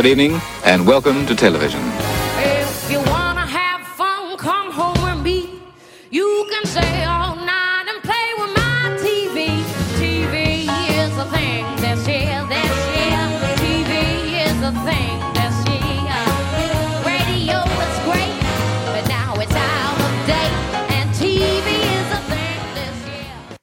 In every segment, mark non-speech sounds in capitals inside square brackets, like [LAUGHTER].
Good evening, and welcome to television.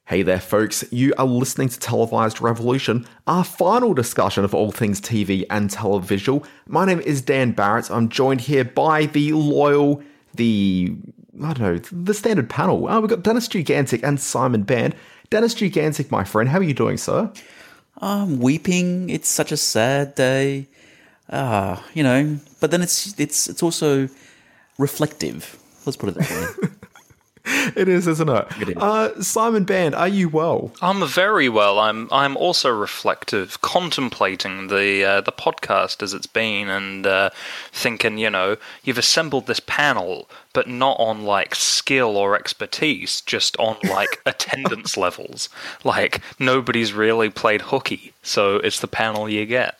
Hey there, folks. You are listening to Televised Revolution, our final discussion of all things TV and televisual. My name is Dan Barrett. I'm joined here by the loyal, the, I don't know, the standard panel. Uh, we've got Dennis Gigantic and Simon Band. Dennis Gigantic, my friend, how are you doing, sir? I'm weeping. It's such a sad day. Ah, you know. But then it's it's it's also reflective. Let's put it that way. [LAUGHS] [LAUGHS] It is, isn't it? It is. Uh, Simon Band, are you well? I'm very well. I'm I'm also reflective, contemplating the uh, the podcast as it's been, and uh, thinking, you know, you've assembled this panel, but not on like skill or expertise, just on like [LAUGHS] attendance levels. Like nobody's really played hooky, so it's the panel you get.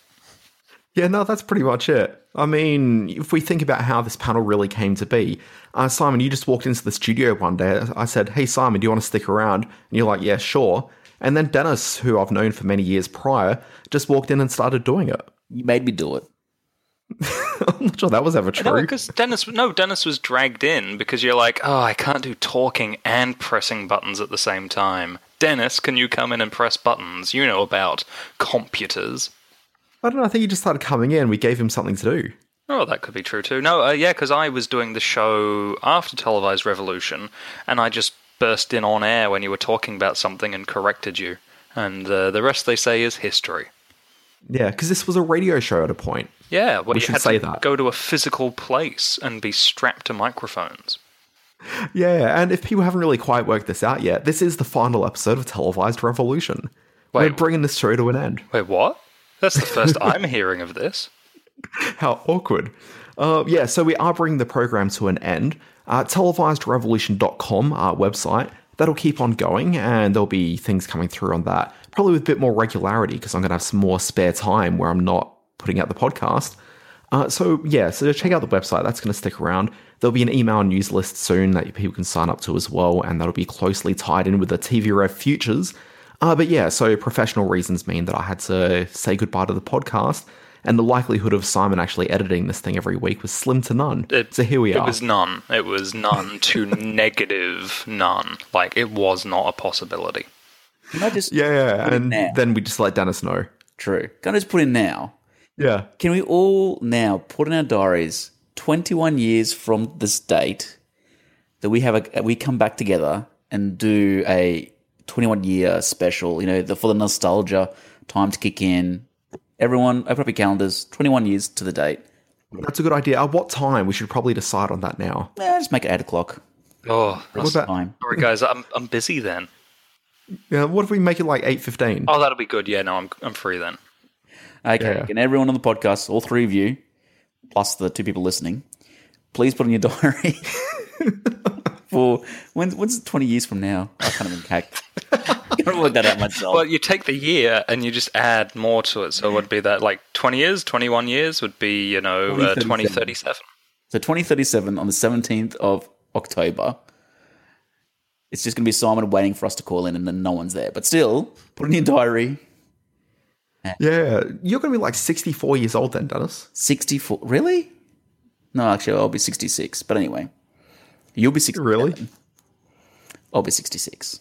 Yeah, no, that's pretty much it. I mean, if we think about how this panel really came to be, uh, Simon, you just walked into the studio one day. I said, Hey, Simon, do you want to stick around? And you're like, Yeah, sure. And then Dennis, who I've known for many years prior, just walked in and started doing it. you made me do it. [LAUGHS] I'm not sure that was ever true. because Dennis, no, Dennis was dragged in because you're like, oh, I can't do talking and pressing buttons at the same time. Dennis, can you come in and press buttons? You know about computers. I don't know. I think he just started coming in. We gave him something to do. Oh, that could be true too. No, uh, yeah, because I was doing the show after Televised Revolution, and I just burst in on air when you were talking about something and corrected you. And uh, the rest they say is history. Yeah, because this was a radio show at a point. Yeah, well, We you should had say to that. go to a physical place and be strapped to microphones. Yeah, and if people haven't really quite worked this out yet, this is the final episode of Televised Revolution. We're bringing this show to an end. Wait, what? That's the first I'm hearing of this. [LAUGHS] How awkward. Uh, yeah, so we are bringing the program to an end. Uh, televisedrevolution.com, our website, that'll keep on going, and there'll be things coming through on that, probably with a bit more regularity because I'm going to have some more spare time where I'm not putting out the podcast. Uh, so, yeah, so check out the website, that's going to stick around. There'll be an email news list soon that people can sign up to as well, and that'll be closely tied in with the TV Rev Futures. Uh, but yeah, so professional reasons mean that I had to say goodbye to the podcast, and the likelihood of Simon actually editing this thing every week was slim to none. It- so here we are. It was none. It was none to [LAUGHS] negative none. Like, it was not a possibility. Can I just yeah, yeah, and then we just let Dennis know. True. Can I just put in now? Yeah. Can we all now put in our diaries 21 years from this date that we have a we come back together and do a 21 year special, you know, the, for the nostalgia, time to kick in. Everyone, open up your calendars, 21 years to the date. That's a good idea. At what time? We should probably decide on that now. Eh, just make it 8 o'clock. Oh, What that's, about, Time. sorry, guys. I'm, I'm busy then. yeah, what if we make it like 8.15? Oh, that'll be good. Yeah, no, I'm, I'm free then. Okay, Yeah. and everyone on the podcast, all three of you, plus the two people listening, please put in your [LAUGHS] diary for when, when's 20 years from now? I can't even hack. [LAUGHS] Gotta work that out myself. Well, you take the year and you just add more to it. So it would be that like 20 years, 21 years would be, you know, uh, 2037. 2037. So 2037 on the 17th of October. It's just going to be Simon waiting for us to call in and then no one's there. But still, put in your diary. Yeah, you're going to be like 64 years old then, Dennis. 64. Really? No, actually, I'll be 66. But anyway, you'll be 67. Really? I'll be 66.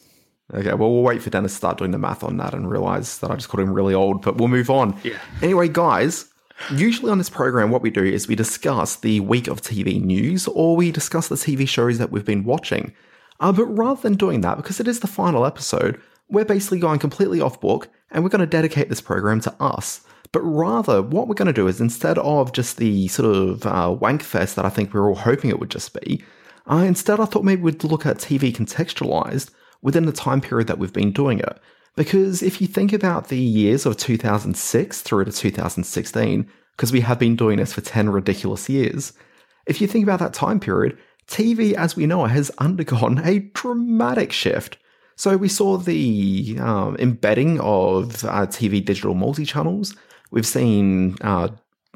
Okay, well, we'll wait for Dennis to start doing the math on that and realize that I just called him really old, but we'll move on. Yeah. Anyway, guys, usually on this program, what we do is we discuss the week of TV news or we discuss the TV shows that we've been watching. Uh, but rather than doing that, because it is the final episode, we're basically going completely off book and we're going to dedicate this program to us. But rather, what we're going to do is instead of just the sort of uh, wank fest that I think we are all hoping it would just be, uh, instead I thought maybe we'd look at TV contextualized within the time period that we've been doing it. Because if you think about the years of 2006 through to 2016, because we have been doing this for 10 ridiculous years, if you think about that time period, TV as we know it has undergone a dramatic shift. So we saw the um, embedding of uh, TV digital multi channels. We've seen uh,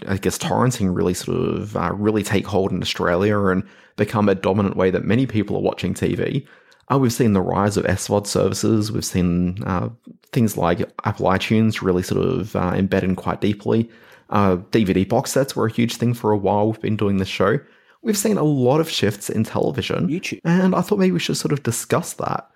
I guess torrenting really sort of uh, really take hold in Australia and become a dominant way that many people are watching TV. Uh, we've seen the rise of SVOD services. We've seen uh, things like Apple iTunes really sort of uh, embed in quite deeply. Uh, DVD box sets were a huge thing for a while. We've been doing this show. We've seen a lot of shifts in television. YouTube. And I thought maybe we should sort of discuss that.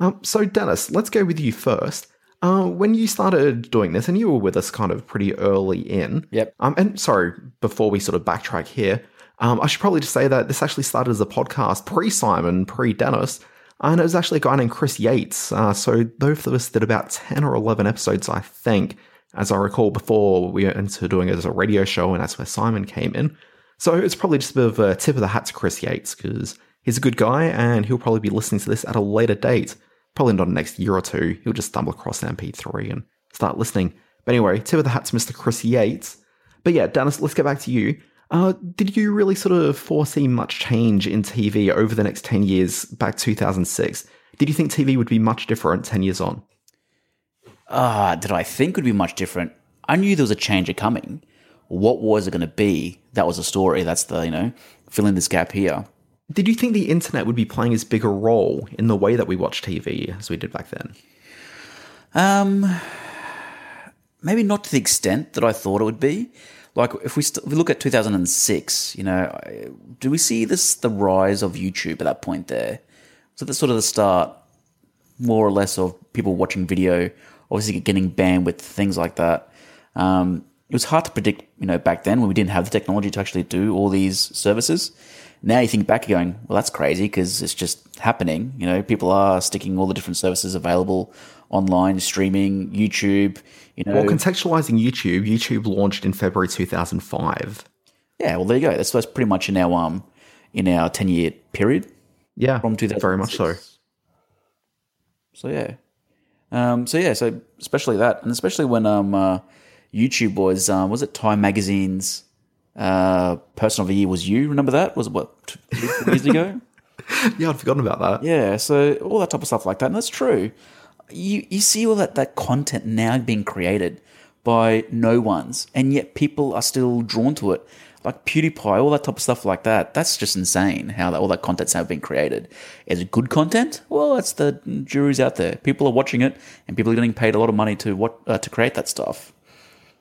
Um, so, Dennis, let's go with you first. Uh, when you started doing this, and you were with us kind of pretty early in. Yep. Um, and sorry, before we sort of backtrack here, um, I should probably just say that this actually started as a podcast pre Simon, pre Dennis. And it was actually a guy named Chris Yates. Uh, so both of us did about 10 or 11 episodes, I think, as I recall, before we went into doing it as a radio show, and that's where Simon came in. So it's probably just a bit of a tip of the hat to Chris Yates, because he's a good guy, and he'll probably be listening to this at a later date. Probably not next year or two. He'll just stumble across an MP3 and start listening. But anyway, tip of the hat to Mr. Chris Yates. But yeah, Dennis, let's get back to you. Uh, did you really sort of foresee much change in TV over the next 10 years back 2006? Did you think TV would be much different 10 years on? Ah, did I think would be much different? I knew there was a change coming. What was it going to be? That was the story. That's the, you know, fill in this gap here. Did you think the internet would be playing as big a role in the way that we watch TV as we did back then? Um, maybe not to the extent that I thought it would be. Like if we, st- if we look at 2006, you know, do we see this the rise of YouTube at that point there? So that's sort of the start, more or less, of people watching video, obviously getting bandwidth, things like that. Um, it was hard to predict, you know, back then when we didn't have the technology to actually do all these services. Now you think back, you're going, well, that's crazy because it's just happening. You know, people are sticking all the different services available online, streaming, YouTube. You know, Well, contextualizing YouTube, YouTube launched in February 2005. yeah. Well, there you go. That's, that's pretty much in our um in our ten year period. Yeah, From 2006. very much so. So yeah, um, so yeah, so especially that, and especially when um, uh, YouTube was um, was it Time Magazine's uh, Person of the Year was you? Remember that? Was it what two years ago? [LAUGHS] Yeah, I'd forgotten about that. Yeah, so all that type of stuff like that, and that's true. You you see all that that content now being created by no ones, and yet people are still drawn to it. Like PewDiePie, all that type of stuff like that. That's just insane how that, all that content's now being created. Is it good content? Well, that's the jury's out there. People are watching it, and people are getting paid a lot of money to what uh, to create that stuff.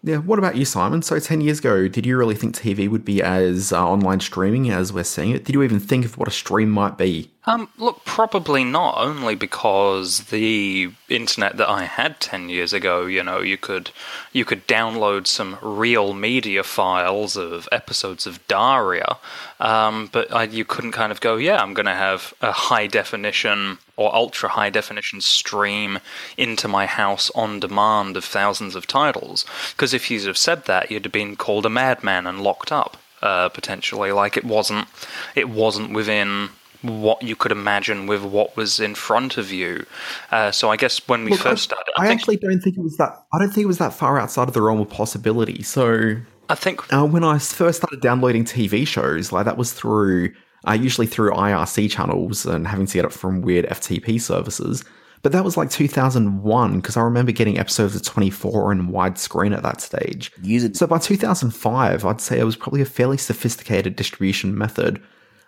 Yeah, what about you, Simon? So, 10 years ago, did you really think TV would be as uh, online streaming as we're seeing it? Did you even think of what a stream might be? Um, look, probably not. Only because the internet that I had ten years ago, you know, you could you could download some real media files of episodes of Daria, um, but I, you couldn't kind of go, yeah, I'm going to have a high definition or ultra high definition stream into my house on demand of thousands of titles. Because if you'd have said that, you'd have been called a madman and locked up uh, potentially. Like it wasn't, it wasn't within what you could imagine with what was in front of you. Uh, so I guess when we Look, first started, I, I, actually don't think it was that. I don't think it was that far outside of the realm of possibility. So, I think uh, when I first started downloading TV shows, like that was through, uh, usually through IRC channels and having to get it from weird FTP services. But that was like 2001 because I remember getting episodes of 24 in widescreen at that stage. Use it. So by 2005, I'd say it was probably a fairly sophisticated distribution method.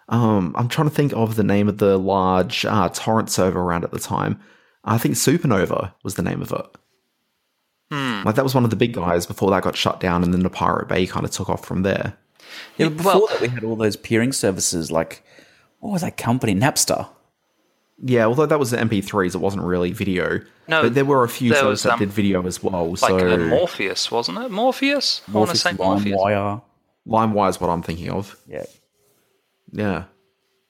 Um, I'm trying to think of the name of the large uh, torrent server around at the time. I think Suprnova was the name of it. Like that was one of the big guys before that got shut down, and then the Pirate Bay kind of took off from there. Yeah, before well- that, we had all those peering services like what was that company? Napster. Yeah, although that was the MP3s, it wasn't really video. No, but there were a few there services that um, did video as well. like so uh, Morpheus, wasn't it? Morpheus. I want to Morpheus, say Morpheus. LimeWire. LimeWire is what I'm thinking of. Yeah. Yeah,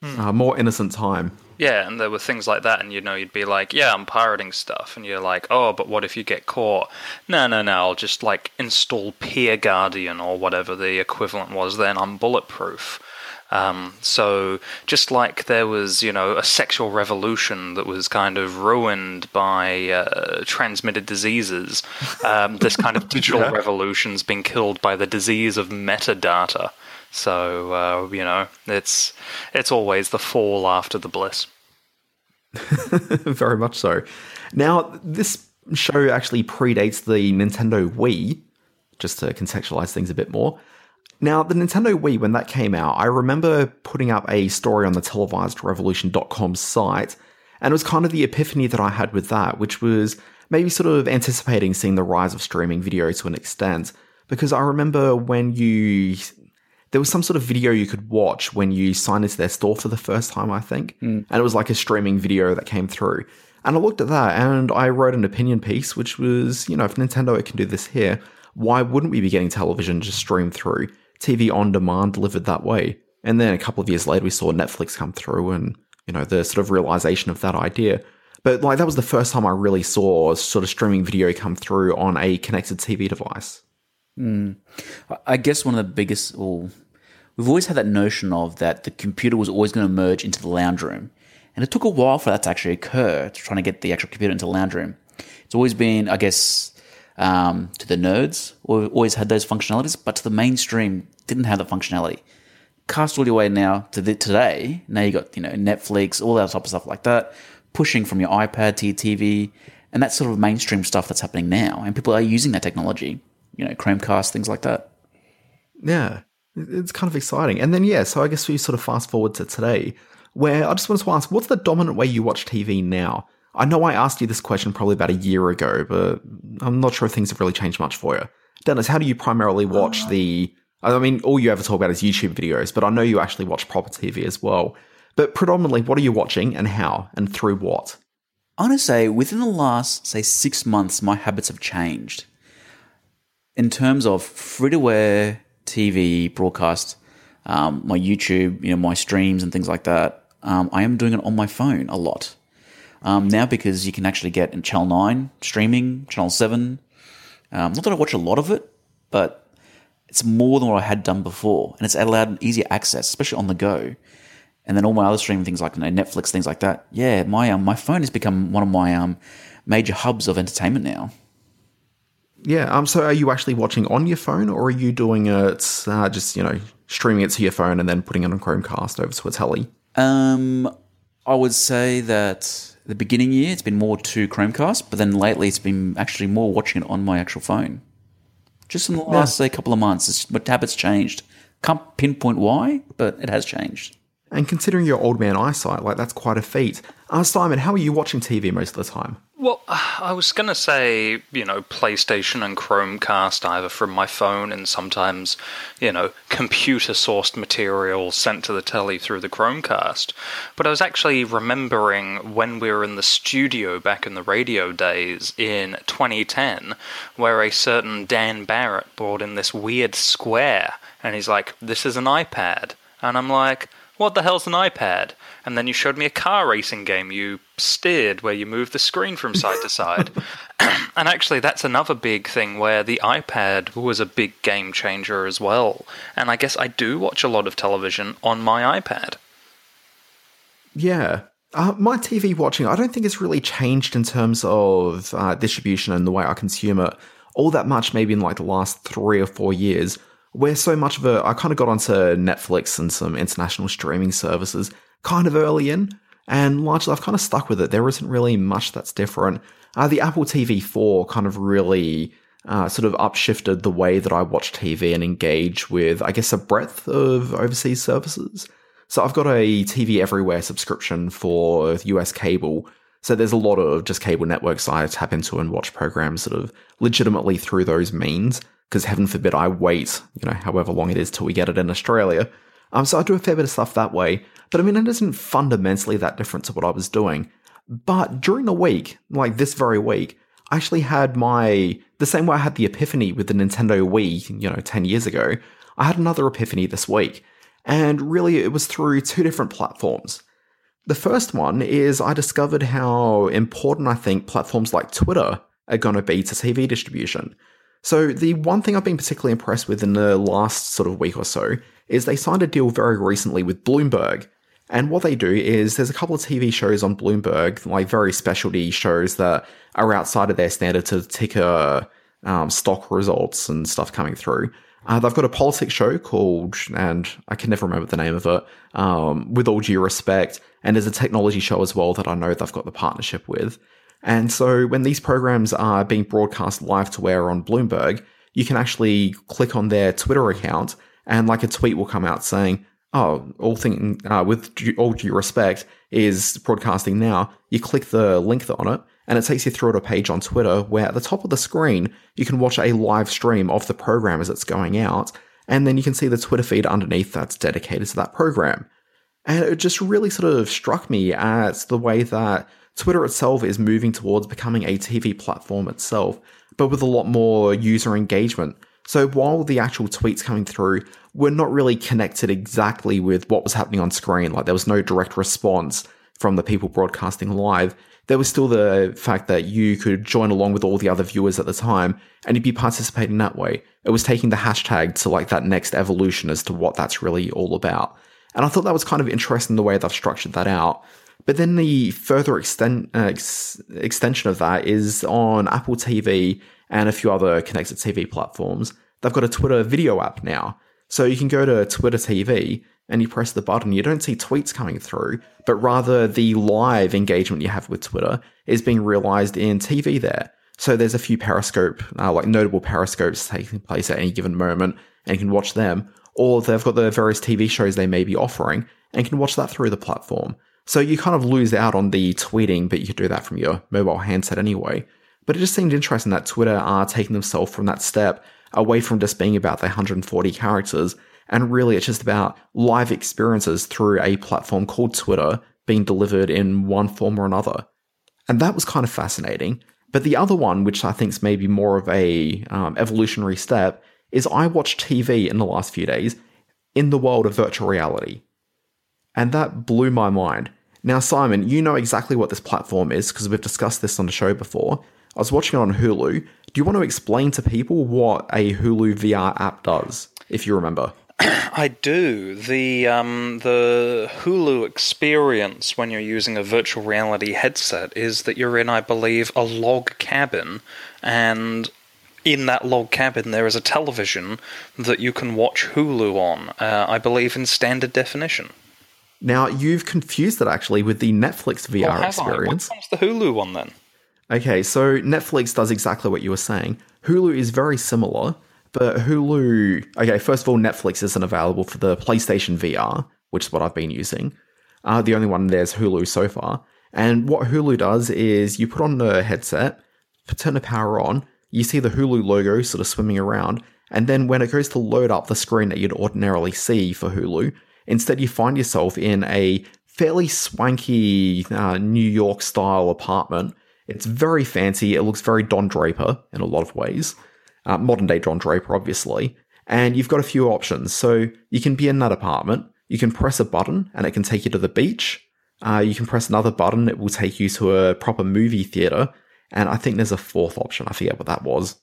uh, more innocent time. Yeah, and there were things like that, and you know, you'd be like, "Yeah, I'm pirating stuff," and you're like, "Oh, but what if you get caught?" No, no, no. I'll just like install Peer Guardian or whatever the equivalent was. Then I'm bulletproof. Um, so just like there was, you know, a sexual revolution that was kind of ruined by uh, transmitted diseases, um, this kind of [LAUGHS] digital Yeah. revolution's been killed by the disease of metadata. So uh, you know, it's it's always the fall after the bliss. [LAUGHS] Very much so. Now, this show actually predates the Nintendo Wii. just to contextualize things a bit more. Now, the Nintendo Wii, when that came out, I remember putting up a story on the televisedrevolution.com site, and it was kind of the epiphany that I had with that, which was maybe sort of anticipating seeing the rise of streaming video to an extent. Because I remember when you. There was some sort of video you could watch when you signed into their store for the first time, I think. Hmm. And it was like a streaming video that came through. And I looked at that and I wrote an opinion piece, which was, you know, if Nintendo can do this here, why wouldn't we be getting television just streamed through? TV on demand delivered that way. And then a couple of years later, we saw Netflix come through and, you know, the sort of realization of that idea. But like, that was the first time I really saw sort of streaming video come through on a connected TV device. I guess one of the biggest, we've always had that notion of that the computer was always going to merge into the lounge room. And it took a while for that to actually occur, to trying to get the actual computer into the lounge room. It's always been, I guess, um, to the nerds, or always had those functionalities, but to the mainstream, didn't have the functionality. Cast all your way now to the, today, now you got, you know, Netflix, all that type of stuff like that, pushing from your iPad to your TV, and that's sort of mainstream stuff that's happening now. And people are using that technology, you know, Chromecast, things like that. Yeah, it's kind of exciting. And then, yeah, so I guess we sort of fast forward to today, where I just wanted to ask, what's the dominant way you watch TV now? I know I asked you this question probably about a year ago, but I'm not sure if things have really changed much for you. Dennis, how do you primarily watch uh. the. I mean, all you ever talk about is YouTube videos, but I know you actually watch proper TV as well. But predominantly, what are you watching and how and through what? I'm going to say within the last, say, six months, my habits have changed. In terms of free to air TV broadcast, um, my YouTube, you know, my streams and things like that, um, I am doing it on my phone a lot. Um, now because you can actually get in Channel 9 streaming, Channel 7. Um, not that I watch a lot of it, but it's more than what I had done before. And it's allowed easier access, especially on the go and then all my other streaming things like you know, Netflix, things like that. Yeah, my um, my phone has become one of my um, major hubs of entertainment now. Yeah, um, so are you actually watching on your phone or are you doing it uh, just, you know, streaming it to your phone and then putting it on Chromecast over to a telly? Um, I would say that the beginning year it's been more to Chromecast, but then lately it's been actually more watching it on my actual phone. Just in the last say couple of months, it's, my habits changed. Can't pinpoint why, but it has changed. And considering your old man eyesight, like that's quite a feat. Uh, Simon, how are you watching TV most of the time? Well, I was going to say, you know, PlayStation and Chromecast either from my phone and sometimes, you know, computer sourced material sent to the telly through the Chromecast. But I was actually remembering when we were in the studio back in the radio days in 2010, where a certain Dan Barrett brought in this weird square and he's like, this is an iPad. And I'm like, what the hell's an iPad? And then you showed me a car racing game you steered where you move the screen from side to side. [LAUGHS] [CLEARS THROAT] and actually, that's another big thing where the iPad was a big game changer as well. And I guess I do watch a lot of television on my iPad. Yeah. Uh, my TV watching, I don't think it's really changed in terms of uh, distribution and the way I consume it all that much, maybe in like the last three or four years, where so much of it, I kind of got onto Netflix and some international streaming services kind of early in, and largely I've kind of stuck with it. There isn't really much that's different. Uh, the Apple TV 4 kind of really uh, sort of upshifted the way that I watch TV and engage with, I guess, a breadth of overseas services. So I've got a TV Everywhere subscription for US cable. So there's a lot of just cable networks I tap into and watch programs sort of legitimately through those means. Because heaven forbid I wait, you know, however long it is till we get it in Australia. Um, so I do a fair bit of stuff that way. But I mean, it isn't fundamentally that different to what I was doing. But during the week, like this very week, I actually had my the same way I had the epiphany with the Nintendo Wii, you know, 10 years ago. I had another epiphany this week. And really it was through two different platforms. The first one is I discovered how important I think platforms like Twitter are going to be to TV distribution. So, the one thing I've been particularly impressed with in the last sort of week or so is they signed a deal very recently with Bloomberg. And what they do is there's a couple of TV shows on Bloomberg, like very specialty shows that are outside of their standard to ticker um, stock results and stuff coming through. Uh, they've got a politics show called, and I can never remember the name of it, um, with all due respect. And there's a technology show as well that I know they've got the partnership with. And so when these programs are being broadcast live to air on Bloomberg, you can actually click on their Twitter account and like a tweet will come out saying, "Oh, all thing uh, with all due respect is broadcasting now." You click the link on it, and it takes you through to a page on Twitter where at the top of the screen you can watch a live stream of the program as it's going out, and then you can see the Twitter feed underneath that's dedicated to that program. And it just really sort of struck me as the way that Twitter itself is moving towards becoming a TV platform itself, but with a lot more user engagement. So while the actual tweets coming through were not really connected exactly with what was happening on screen, like there was no direct response from the people broadcasting live, there was still the fact that you could join along with all the other viewers at the time and you'd be participating that way. It was taking the hashtag to like that next evolution as to what that's really all about. And I thought that was kind of interesting the way they've structured that out. But then the further extent, uh, ex- extension of that is on Apple TV and a few other connected TV platforms. They've got a Twitter video app now. So you can go to Twitter TV and you press the button. You don't see tweets coming through, but rather the live engagement you have with Twitter is being realized in TV there. So there's a few Periscope, uh, like notable Periscopes taking place at any given moment, and you can watch them. Or they've got the various TV shows they may be offering, and can watch that through the platform. So you kind of lose out on the tweeting, but you could do that from your mobile handset anyway. But it just seemed interesting that Twitter are taking themselves from that step away from just being about their 140 characters, and really it's just about live experiences through a platform called Twitter being delivered in one form or another. And that was kind of fascinating. But the other one, which I think is maybe more of a um, evolutionary step, is I watched TV in the last few days in the world of virtual reality. And that blew my mind. Now, Simon, you know exactly what this platform is because we've discussed this on the show before. I was watching it on Hulu. Do you want to explain to people what a Hulu VR app does, if you remember? [CLEARS THROAT] I do. The um, the Hulu experience when you're using a virtual reality headset is that you're in, I believe, a log cabin, and in that log cabin there is a television that you can watch Hulu on. Uh, I believe in standard definition. Now, you've confused it actually with the Netflix VR Or have experience. One's the Hulu one then? Okay, so Netflix does exactly what you were saying. Hulu is very similar, but Hulu. Okay, first of all, Netflix isn't available for the PlayStation VR, which is what I've been using. Uh, the only one there's Hulu so far. And what Hulu does is you put on the headset, turn the power on, you see the Hulu logo sort of swimming around, and then when it goes to load up the screen that you'd ordinarily see for Hulu, instead you find yourself in a fairly swanky uh, New York style apartment. It's very fancy. It looks very Don Draper in a lot of ways. Uh, modern day John Draper, obviously. And you've got a few options. So you can be in that apartment. You can press a button and it can take you to the beach. Uh, you can press another button. It will take you to a proper movie theater. And I think there's a fourth option. I forget what that was.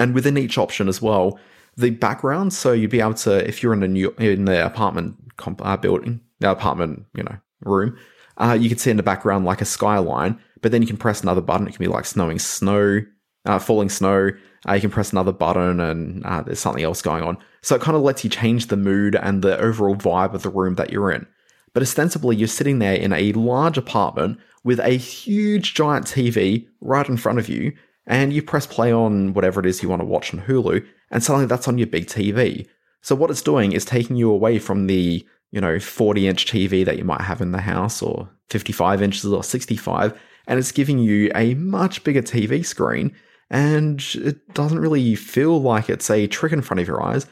And within each option as well, the background. So you'd be able to, if you're in a new in the apartment comp, uh, building, the apartment, you know, room, uh, you can see in the background like a skyline. But then you can press another button. It can be like snowing snow, uh, falling snow. Uh, you can press another button, and uh, there's something else going on. So it kind of lets you change the mood and the overall vibe of the room that you're in. But ostensibly, you're sitting there in a large apartment with a huge giant TV right in front of you, and you press play on whatever it is you want to watch on Hulu, and suddenly that's on your big TV. So what it's doing is taking you away from the, you know, 40 inch TV that you might have in the house, or 55 inches or 65, and it's giving you a much bigger TV screen, and it doesn't really feel like it's a trick in front of your eyes.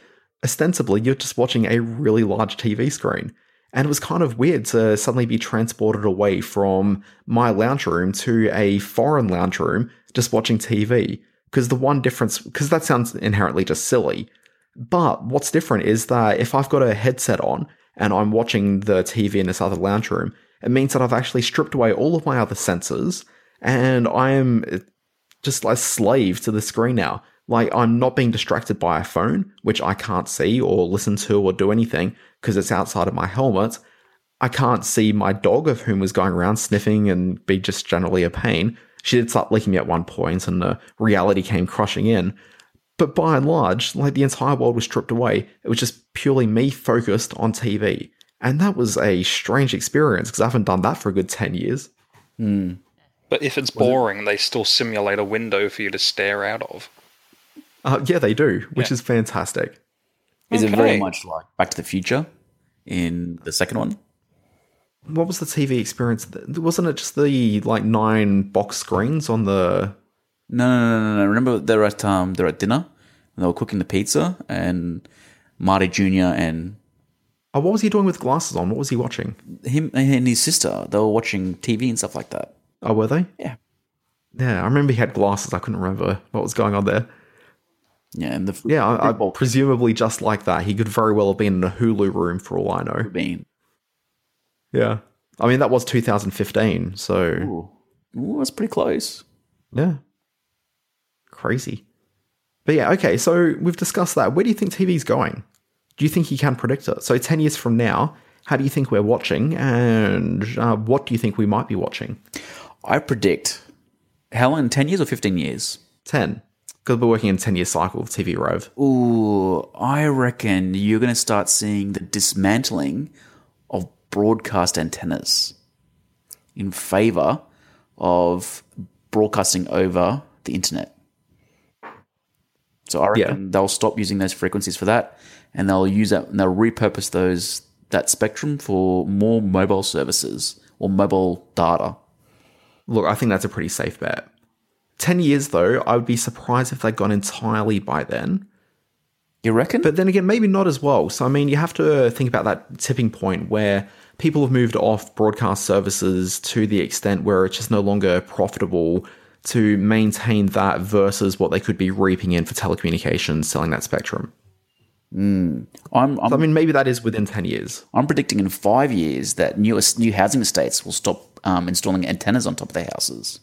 Ostensibly, you're just watching a really large TV screen. And it was kind of weird to suddenly be transported away from my lounge room to a foreign lounge room just watching TV. Because the one difference, because that sounds inherently just silly. But what's different is that if I've got a headset on and I'm watching the TV in this other lounge room, it means that I've actually stripped away all of my other senses and I am just a slave to the screen now. Like I'm not being distracted by a phone, which I can't see or listen to or do anything because it's outside of my helmet. I can't see my dog, of whom was going around sniffing and be just generally a pain. She did start licking me at one point, and the reality came crushing in. But by and large, like the entire world was stripped away. It was just purely me focused on TV. And that was a strange experience because I haven't done that for a good 10 years. Hmm. But if it's boring, they still simulate a window for you to stare out of. Uh, yeah, they do, which is fantastic. Is it very much like Back to the Future in the second one? What was the TV experience? Wasn't it just the like nine box screens on the? No, no, no, no, no. Remember they're at um they're at dinner and they were cooking the pizza and Marty Jr. and Oh, what was he doing with glasses on? What was he watching? him and his sister they were watching TV and stuff like that. Oh, were they? Yeah. Yeah, I remember he had glasses. I couldn't remember what was going on there. Yeah, and the Yeah, I, I, presumably just like that. He could very well have been in a Hulu room for all I know. being. Yeah. I mean, that was 2015, so Ooh, Ooh, that's pretty close. yeah. Crazy. But yeah, okay, so we've discussed that. Where do you think TV's going? Do you think you can predict it? So 10 years from now, how do you think we're watching? And uh, what do you think we might be watching? I predict how long? Ten years or fifteen years? 10. Because we're working in 10 year cycle of TV Rev. Ooh, I reckon you're going to start seeing the dismantling of broadcast antennas in favor of broadcasting over the internet. So I reckon they'll stop using those frequencies for that, and they'll use that and they'll repurpose those that spectrum for more mobile services or mobile data. Look, I think that's a pretty safe bet. 10 years, though, I would be surprised if they'd gone entirely by then. You reckon? But then again, maybe not as well. So, I mean, you have to uh, think about that tipping point where people have moved off broadcast services to the extent where it's just no longer profitable to maintain that versus what they could be reaping in for telecommunications, selling that spectrum. I'm, I'm So, I mean, maybe that is within 10 years. I'm predicting in five years that new new housing estates will stop um, installing antennas on top of their houses.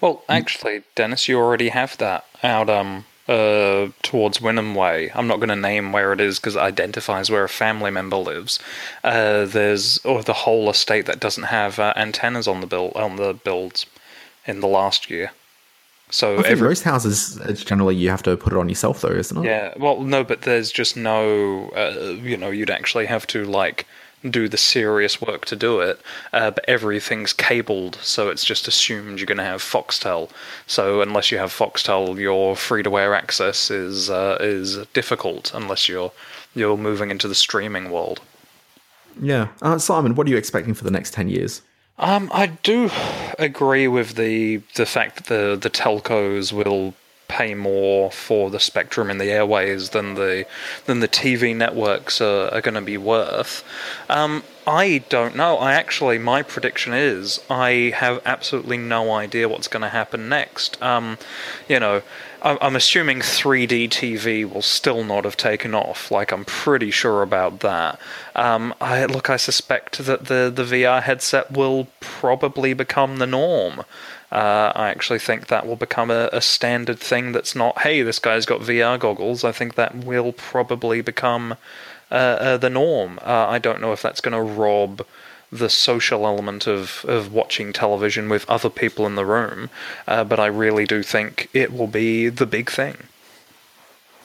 Well, actually, Dennis, you already have that out um uh towards Wynnum Way. I'm not going to name where it is because it identifies where a family member lives. Uh, there's or the whole estate that doesn't have uh, antennas on the build on the builds in the last year. So I every most houses, it's generally you have to put it on yourself, though, isn't it? yeah, well, no, but there's just no, uh, you know, you'd actually have to like do the serious work to do it. Uh, but everything's cabled, so it's just assumed you're going to have Foxtel. So unless you have Foxtel, your free-to-air access is uh, is difficult unless you're you're moving into the streaming world. Yeah. Uh, Simon, what are you expecting for the next 10 years? Um, I do agree with the the fact that the the telcos will pay more for the spectrum in the airways than the than the TV networks are, are going to be worth. Um, I don't know. I actually, my prediction is I have absolutely no idea what's going to happen next. Um, you know, I'm assuming 3D TV will still not have taken off. Like I'm pretty sure about that. Um, I look, I suspect that the the VR headset will probably become the norm. Uh, I actually think that will become a, a standard thing that's not, hey, this guy's got VR goggles. I think that will probably become uh, uh, the norm. Uh, I don't know if that's going to rob the social element of, of watching television with other people in the room, uh, but I really do think it will be the big thing.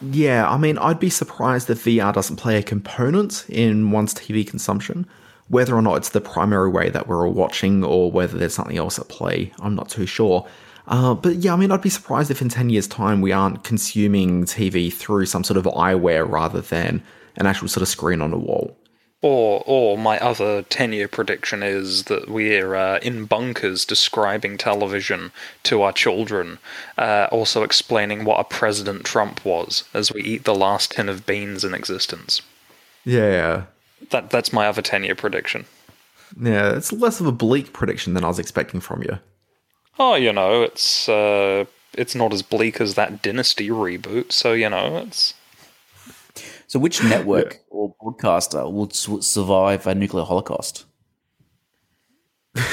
Yeah, I mean, I'd be surprised if VR doesn't play a component in one's TV consumption. Whether or not it's the primary way that we're all watching or whether there's something else at play, I'm not too sure. Uh, but yeah, I mean, I'd be surprised if in 10 years' time we aren't consuming TV through some sort of eyewear rather than an actual sort of screen on a wall. Or, or my other ten-year prediction is that we're uh, in bunkers describing television to our children, uh, also explaining what a President Trump was as we eat the last tin of beans in existence. Yeah, That that's my other ten-year prediction. yeah, it's less of a bleak prediction than I was expecting from you. Oh, you know, it's uh, it's not as bleak as that Dynasty reboot, so you know, it's So, which [LAUGHS] network or broadcaster will su- survive a nuclear holocaust? [LAUGHS]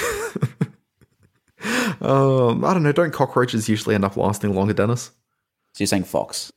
Um, I don't know. Don't cockroaches usually end up lasting longer, Dennis? So you're saying Fox?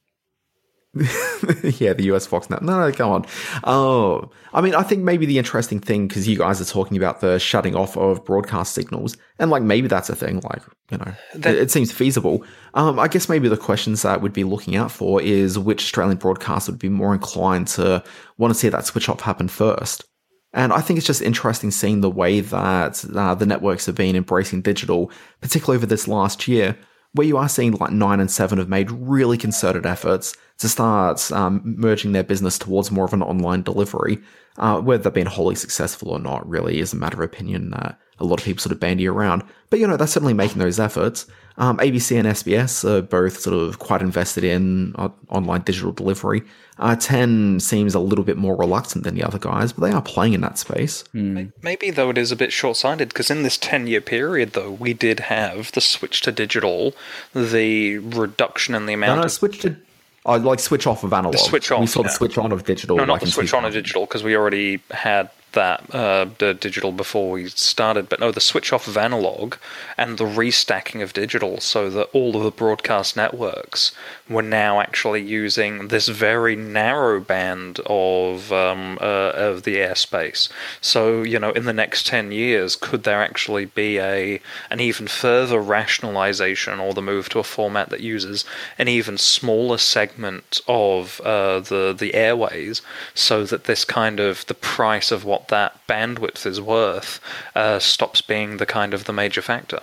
[LAUGHS] yeah, the US Fox Net. No, no, come on. Oh, I mean, I think maybe the interesting thing because you guys are talking about the shutting off of broadcast signals, and like maybe that's a thing. Like you know, it, it seems feasible. Um, I guess maybe the questions that we'd be looking out for is which Australian broadcaster would be more inclined to want to see that switch off happen first. And I think it's just interesting seeing the way that uh, the networks have been embracing digital, particularly over this last year, where you are seeing like nine and seven have made really concerted efforts to start um, merging their business towards more of an online delivery. Uh, whether they've been wholly successful or not really is a matter of opinion that a lot of people sort of bandy around. But you know, they're certainly making those efforts. Um, ABC and SBS are both sort of quite invested in uh, online digital delivery. Uh, 10 seems a little bit more reluctant than the other guys, but they are playing in that space. Maybe though it is a bit short-sighted because in this ten-year period though we did have the switch to digital, the reduction in the No, amount no, of switch to. I like switch off of analog. switch on, We saw the switch on of digital. no, not like the switch on of digital because we already had that uh, the digital before we started, but no, the switch off of analog and the restacking of digital, so that all of the broadcast networks were now actually using this very narrow band of um, uh, of the airspace. So you know, in the next ten years, could there actually be a an even further rationalization or the move to a format that uses an even smaller segment of uh, the the airways, so that this kind of the price of what that bandwidth is worth uh, stops being the kind of the major factor.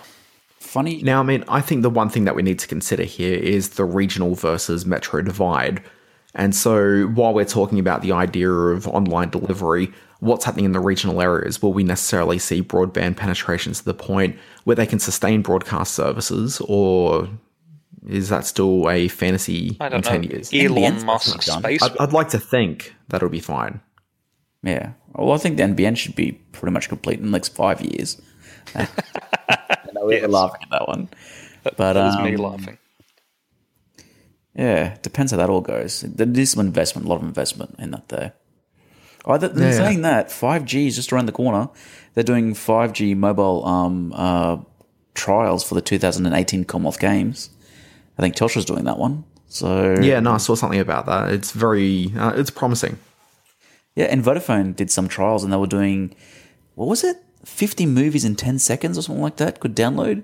Funny. Now, I mean, I think the one thing that we need to consider here is the regional versus metro divide. And so, while we're talking about the idea of online delivery, what's happening in the regional areas? Will we necessarily see broadband penetrations to the point where they can sustain broadcast services, or is that still a fantasy I in don't 10 know. years? NBN's Elon Musk space. I'd, I'd like to think that it'll be fine. Yeah. Well, I think the NBN should be pretty much complete in the next five years. [LAUGHS] I know we were laughing at that one. But that was me um, laughing. Yeah, depends how that all goes. There is some investment, a lot of investment in that there. Oh, th- Yeah. saying that, 5G is just around the corner. They're doing 5G mobile um, uh, trials for the 2018 Commonwealth Games. I think Telstra's doing that one. So Yeah, no, I saw something about that. It's very, uh, it's promising. Yeah, and Vodafone did some trials, and they were doing what was it, 50 movies in 10 seconds or something like that? Could download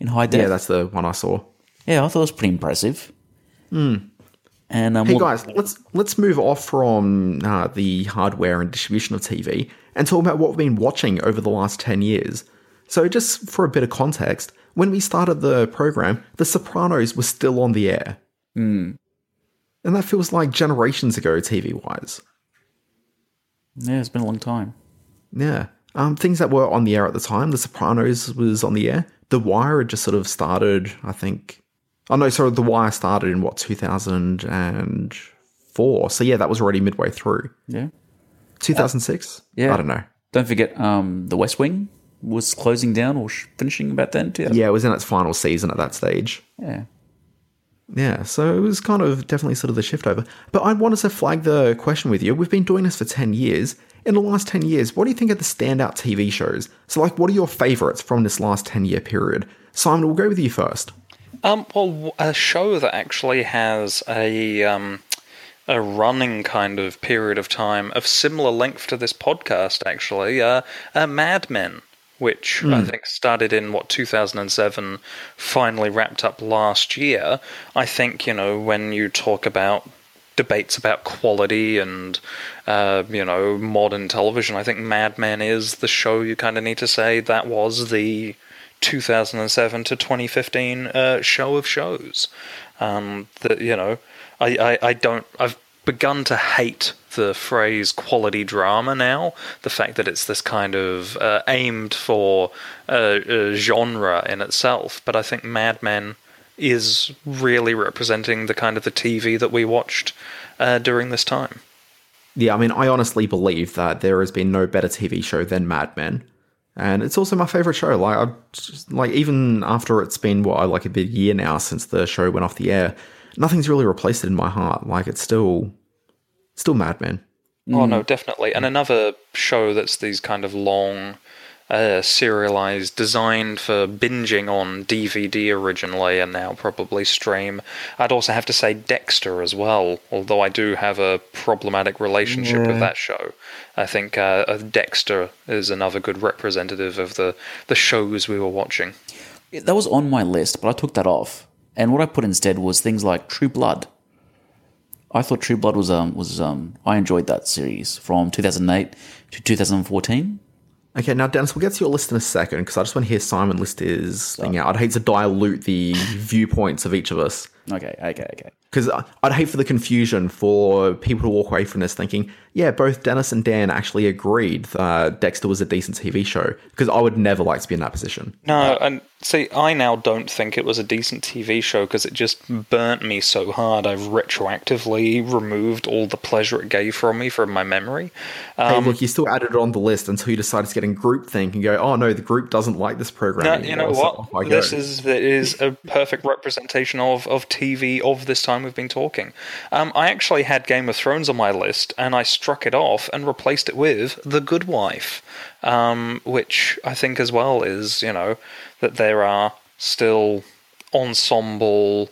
in high def. Yeah, that's the one I saw. yeah, I thought it was pretty impressive. And um, Hey well- guys, let's let's move off from uh, the hardware and distribution of TV and talk about what we've been watching over the last ten years. So, just for a bit of context, when we started the program, The Sopranos was still on the air, mm. and that feels like generations ago, TV wise. Yeah, it's been a long time. Yeah, um, things that were on the air at the time, The Sopranos was on the air. The Wire had just sort of started, I think. Oh no, sorry, The Wire started in what two thousand and four. So yeah, that was already midway through. Yeah. 2006? Yeah. I don't know. Don't forget, um, The West Wing was closing down or sh- finishing about then too. Yeah, it was in its final season at that stage. Yeah. Yeah, so it was kind of definitely sort of the shift over. But I wanted to flag the question with you. We've been doing this for 10 years. In the last 10 years, what do you think are the standout TV shows? So, like, what are your favorites from this last 10 year period? Simon, we'll go with you first. Um, well, a show that actually has a um, a running kind of period of time of similar length to this podcast, actually, uh, uh, Mad Men, which I think started in what 2007, finally wrapped up last year. I think you know when you talk about debates about quality and uh, you know modern television, I think Mad Men is the show you kind of need to say that was the 2007 to 2015 uh, show of shows. Um, that you know, I, I, I don't. I've begun to hate the phrase quality drama now. The fact that it's this kind of uh, aimed for uh, genre in itself. But I think Mad Men is really representing the kind of the TV that we watched uh, during this time. Yeah, I mean, I honestly believe that there has been no better TV show than Mad Men. And it's also my favorite show. Like, I just, like even after it's been what like a big year now since the show went off the air, nothing's really replaced it in my heart. Like, it's still, still Mad Men. Oh no, definitely. And another show that's these kind of long, uh, serialized, designed for binging on DVD originally, and now probably stream. I'd also have to say Dexter as well. Although I do have a problematic relationship with that show. I think uh, uh, Dexter is another good representative of the the shows we were watching. That was on my list, but I took that off. And what I put instead was things like True Blood. I thought True Blood was um was um I enjoyed that series from 2008 to 2014. Okay, now Dennis, we'll get to your list in a second because I just want to hear Simon list his thing out. I'd hate to dilute the [LAUGHS] viewpoints of each of us Okay, okay, okay. Because I'd hate for the confusion for people to walk away from this thinking, yeah, both Dennis and Dan actually agreed that Dexter was a decent TV show because I would never like to be in that position. No, and see, I now don't think it was a decent TV show because it just burnt me so hard. I've retroactively removed all the pleasure it gave from me from my memory. hey, Um, look, you still added it on the list until you decided to get in groupthink and go, oh no, the group doesn't like this program. No, you know what? This is is a perfect representation of, of TV of this time we've been talking. Um, I actually had Game of Thrones on my list, and I struck it off and replaced it with The Good Wife, um, which I think as well is you know that there are still ensemble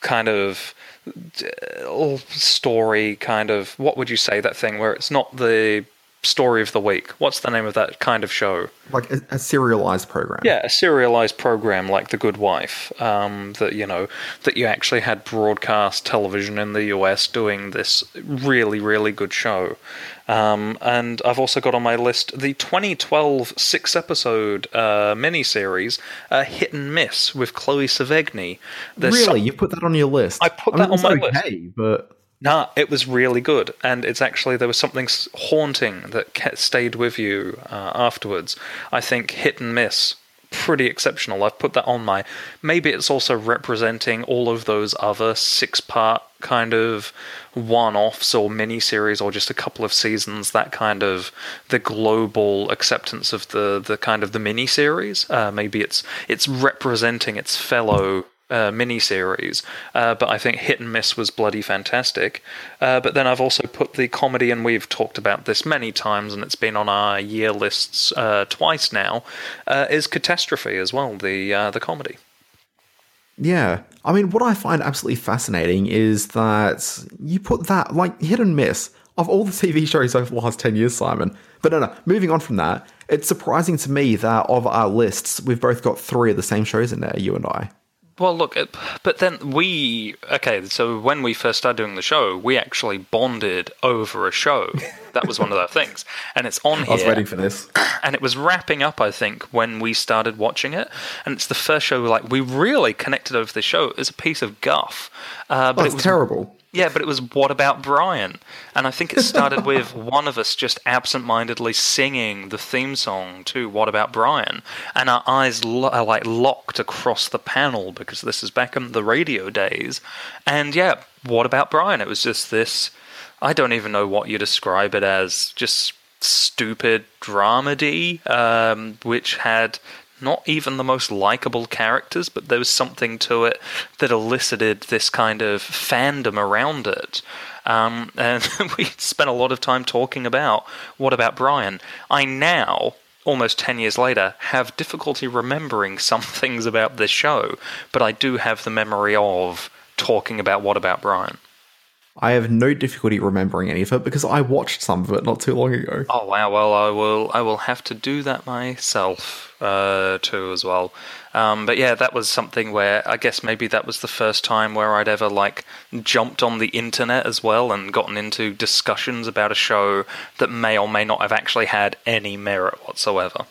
kind of uh, story kind of what would you say that thing where it's not the story of the week. What's the name of that kind of show? like a, a serialized program. Yeah, a serialized program like The Good Wife, um, that you know that you actually had broadcast television in the US doing this really, really good show. Um, and I've also got on my list the 2012 six-episode uh, miniseries uh, "Hit and Miss" with Chloe Sevigny. There's really, some- you put that on your list. I put mean, that on it's my list. but Nah, it was really good, and it's actually there was something haunting that ca- stayed with you uh, afterwards. I think hit and miss, pretty exceptional. I've put that on my. Maybe it's also representing all of those other six-part kind of one-offs or mini-series or just a couple of seasons. That kind of the global acceptance of the the kind of the mini-series. Uh, maybe it's it's representing its fellow uh, miniseries, uh, but I think Hit and Miss was bloody fantastic. Uh, but then I've also put the comedy, and we've talked about this many times, and it's been on our year lists uh, twice now. Uh, is Catastrophe as well the uh, the comedy? Yeah. I mean, what I find absolutely fascinating is that you put that, like, hit and miss of all the TV [LAUGHS] shows over the last 10 years, Simon. But no, no, moving on from that, it's surprising to me that of our lists, we've both got three of the same shows in there, you and I. Well, look, but then we okay. So when we first started doing the show, we actually bonded over a show. That was one of the things, and it's on here. [LAUGHS] I was waiting for this. and it was wrapping up i think when we started watching it and it's the first show like we really connected over the show it was a piece of guff uh, but Oh, it was terrible. Yeah but it was what about brian? And i think it started [LAUGHS] with one of us just absent-mindedly singing the theme song to what about brian? And our eyes lo- are like locked across the panel because this is back in the radio days. And yeah what about brian? It was just this I don't even know what you describe it as. Just stupid dramedy, um, which had not even the most likable characters, but there was something to it that elicited this kind of fandom around it. Um, [LAUGHS] and we spent a lot of time talking about what about Brian. I now. Almost 10 years later, have difficulty remembering [LAUGHS] some things about this show, but I do have the memory of talking about What About Brian. I have no difficulty remembering any of it because I watched some of it not too long ago. Oh wow! Well, I will. I will have to do that myself uh, too, as well. Um, but yeah, that was something where I guess maybe that was the first time where I'd ever like jumped on the internet as well and gotten into discussions about a show that may or may not have actually had any merit whatsoever.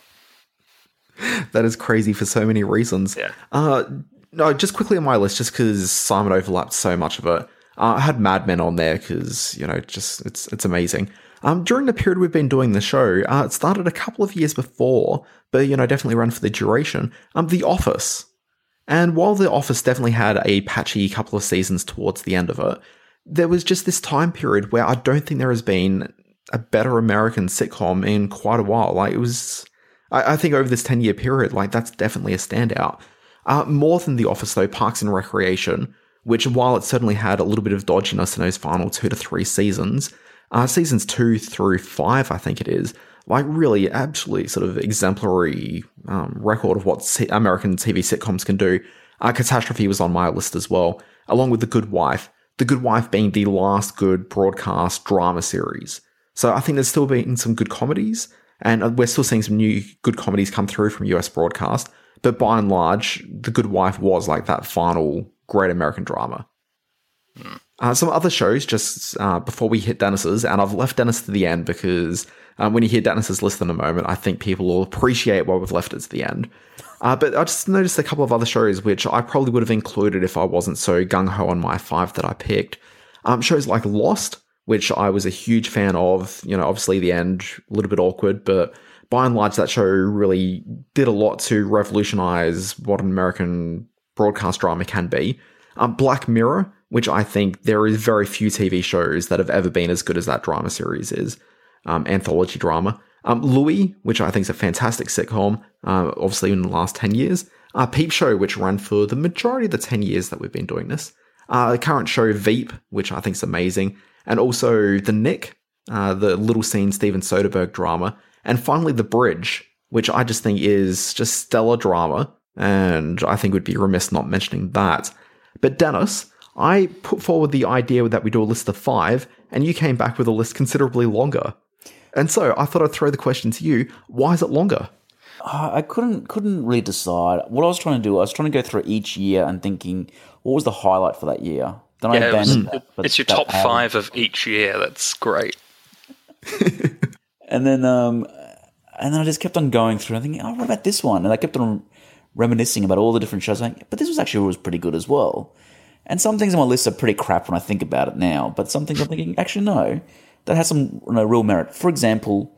That is crazy for so many reasons. Yeah. Uh, no, just quickly on my list, just because Simon overlapped so much of it. Uh, I had Mad Men on there because you know, just it's it's amazing. Um, during the period we've been doing the show, uh, it started a couple of years before, but you know, definitely ran for the duration. Um, The Office, and while The Office definitely had a patchy couple of seasons towards the end of it, there was just this time period where I don't think there has been a better American sitcom in quite a while. Like it was, I, I think over this ten year period, like that's definitely a standout. Uh, more than The Office, though, Parks and Recreation, which while it certainly had a little bit of dodginess in those final two to three seasons, uh, seasons two through five, I think it is, like really absolutely sort of exemplary um, record of what American TV sitcoms can do. Uh, Catastrophe was on my list as well, along with The Good Wife. The Good Wife being the last good broadcast drama series. So I think there's still been some good comedies, and uh, we're still seeing some new good comedies come through from US broadcast. But by and large, The Good Wife was like that final great American drama. Uh, some other shows just uh, before we hit Dennis's, and I've left Dennis to the end because um, when you hear Dennis's list in a moment, I think people will appreciate why we've left it to the end. Uh, but I just noticed a couple of other shows which I probably would have included if I wasn't so gung ho on my five that I picked. Um, shows like Lost, which I was a huge fan of. You know, obviously the end a little bit awkward, but by and large, that show really did a lot to revolutionize what an American broadcast drama can be. Um, Black Mirror, which I think there is very few TV shows that have ever been as good as that drama series is, um, anthology drama. Um, Louie, which I think is a fantastic sitcom, uh, obviously in the last 10 years. Uh, Peep Show, which ran for the majority of the 10 years that we've been doing this. Uh, the current show Veep, which I think is amazing. And also The Knick, uh, the Little Scene Steven Soderbergh drama. And finally The Bridge, which I just think is just stellar drama. And I think would be remiss not mentioning that. But Dennis, I put forward the idea that we do a list of five, and you came back with a list considerably longer. And so I thought I'd throw the question to you: Why is it longer? Uh, I couldn't couldn't really decide. What I was trying to do, I was trying to go through each year and thinking what was the highlight for that year. Then I Yeah, it was- that, but it's your that top added- five of each year. That's great. [LAUGHS] And then um, and then I just kept on going through and thinking, oh, what about this one? And I kept on reminiscing about all the different shows. Like, but this was actually was pretty good as well. And some things on my list are pretty crap when I think about it now. But some things I'm thinking, actually, no, that has some you know, real merit. For example,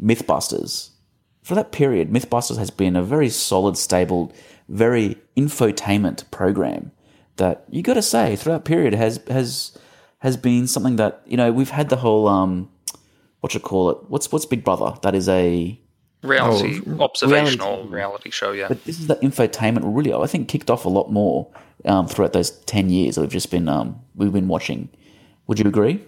MythBusters. For that period, MythBusters has been a very solid, stable, very infotainment program that you got to say throughout period has has has been something that you know we've had the whole um what you call it what's what's Big Brother that is a Reality, Oh, observational reality. reality. show. Yeah, but this is the infotainment really I think kicked off a lot more um, throughout those ten years that we've just been um, we've been watching. Would you agree?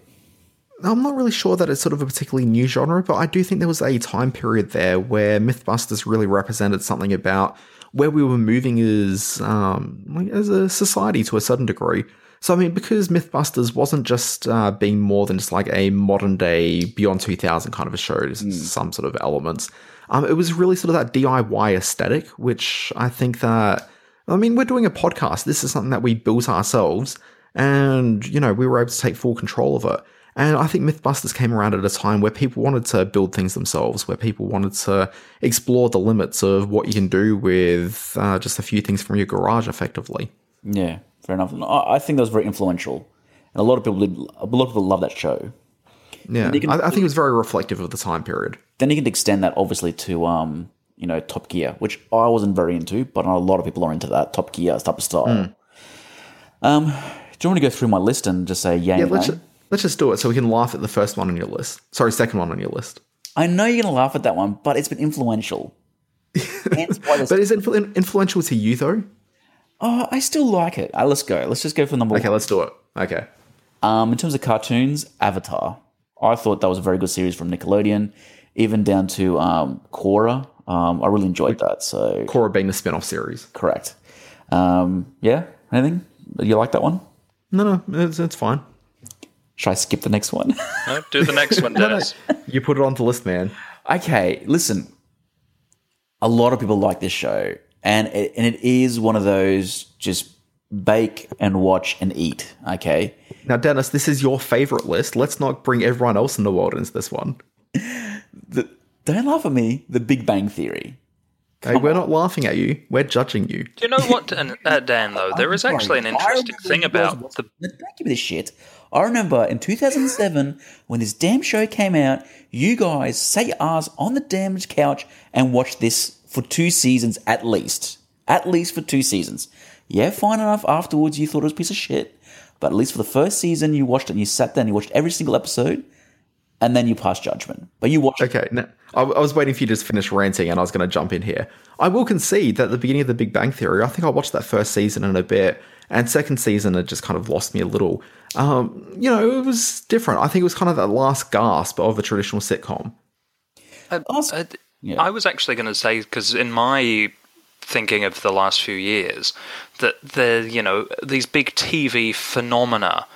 I'm not really sure that it's sort of a particularly new genre, but I do think there was a time period there where MythBusters really represented something about where we were moving as um, like as a society to a certain degree. So I mean, because MythBusters wasn't just uh, being more than just like a modern day Beyond 2000 kind of a show, just some sort of elements. Um, it was really sort of that DIY aesthetic, which I think that I mean, we're doing a podcast. This is something that we built ourselves, and you know, we were able to take full control of it. And I think MythBusters came around at a time where people wanted to build things themselves, where people wanted to explore the limits of what you can do with uh, just a few things from your garage, effectively. Yeah, fair enough. I think that was very influential, and a lot of people did. A lot of people love that show. Yeah, can- I, I think it was very reflective of the time period. Then you can extend that obviously to um, you know Top Gear, which I wasn't very into, but a lot of people are into that Top Gear type of style. Um, do you want me to go through my list and just say? Yeah, let's nay? let's just do it so we can laugh at the first one on your list. Sorry, second one on your list. I know you're gonna laugh at that one, but it's been influential. [LAUGHS] Hence why there's- But is it influ- influential to you though? oh, I still like it. Uh, let's go. Let's just go for the number Okay, one. let's do it. Okay. Um, in terms of cartoons, Avatar. I thought that was a very good series from Nickelodeon, even down to um, Korra. Um, I really enjoyed that. So Korra being the spin-off series. correct. Um, yeah. Anything? You like that one? No, no, it's, it's fine. Should I skip the next one? [LAUGHS] no, do the next one, [LAUGHS] Dennis. You put it on the list, man. okay, listen. A lot of people like this show, and it, and it is one of those just bake and watch and eat. Okay, Now, Dennis, this is your favorite list. Let's not bring everyone else in the world into this one. the, don't laugh at me. The Big Bang Theory. Hey, we're not laughing at you. We're judging you. Do you know what, Dan, [LAUGHS] uh, Dan though? There is actually an interesting thing about watched- the. Don't give me this shit. I remember in 2007 [LAUGHS] when this damn show came out, you guys sat your ass on the damn couch and watched this for two seasons at least. At least for two seasons. Yeah, fine enough. Afterwards, you thought it was a piece of shit. But at least for the first season, you watched it and you sat there and you watched every single episode and then you passed judgment. But you watched Okay, now, I, I was waiting for you to just finish ranting, and I was going to jump in here. I will concede that at the beginning of the Big Bang Theory, I think I watched that first season in a bit, and second season it just kind of lost me a little. Um, you know, it was different. I think it was kind of that last gasp of a traditional sitcom. Ask- Uh, Yeah. I was actually going to say because in my thinking of the last few years, that the you know these big TV phenomena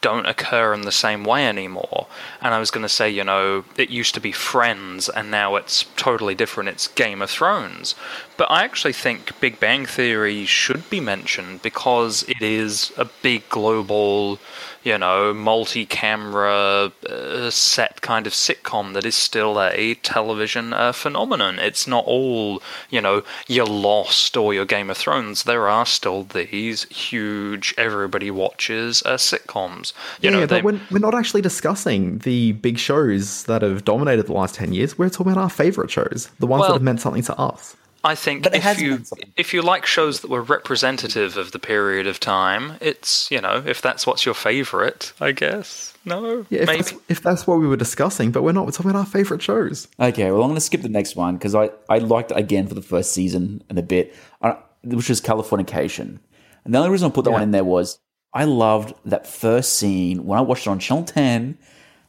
don't occur in the same way anymore. And I was going to say, you know, it used to be Friends, and now it's totally different. It's Game of Thrones. But I actually think Big Bang Theory should be mentioned because it is a big global, you know, multi camera uh, set kind of sitcom that is still a television uh, phenomenon. It's not all, you know, your Lost or your Game of Thrones. There are still these huge, everybody watches uh, sitcoms. You yeah, know, but they- we're, we're not actually discussing the big shows that have dominated the last 10 years. We're talking about our favorite shows, the ones Well- that have meant something to us. I think But if you if you like shows that were representative of the period of time, it's you know if that's what's your favorite, I guess. No, Yeah, if maybe. that's, if that's what we were discussing, but we're not. We're talking about our favorite shows. Okay, well, I'm going to skip the next one because I, I liked it again for the first season and a bit, uh, which was Californication. And the only reason I put that one in there was I loved that first scene when I watched it on Channel 10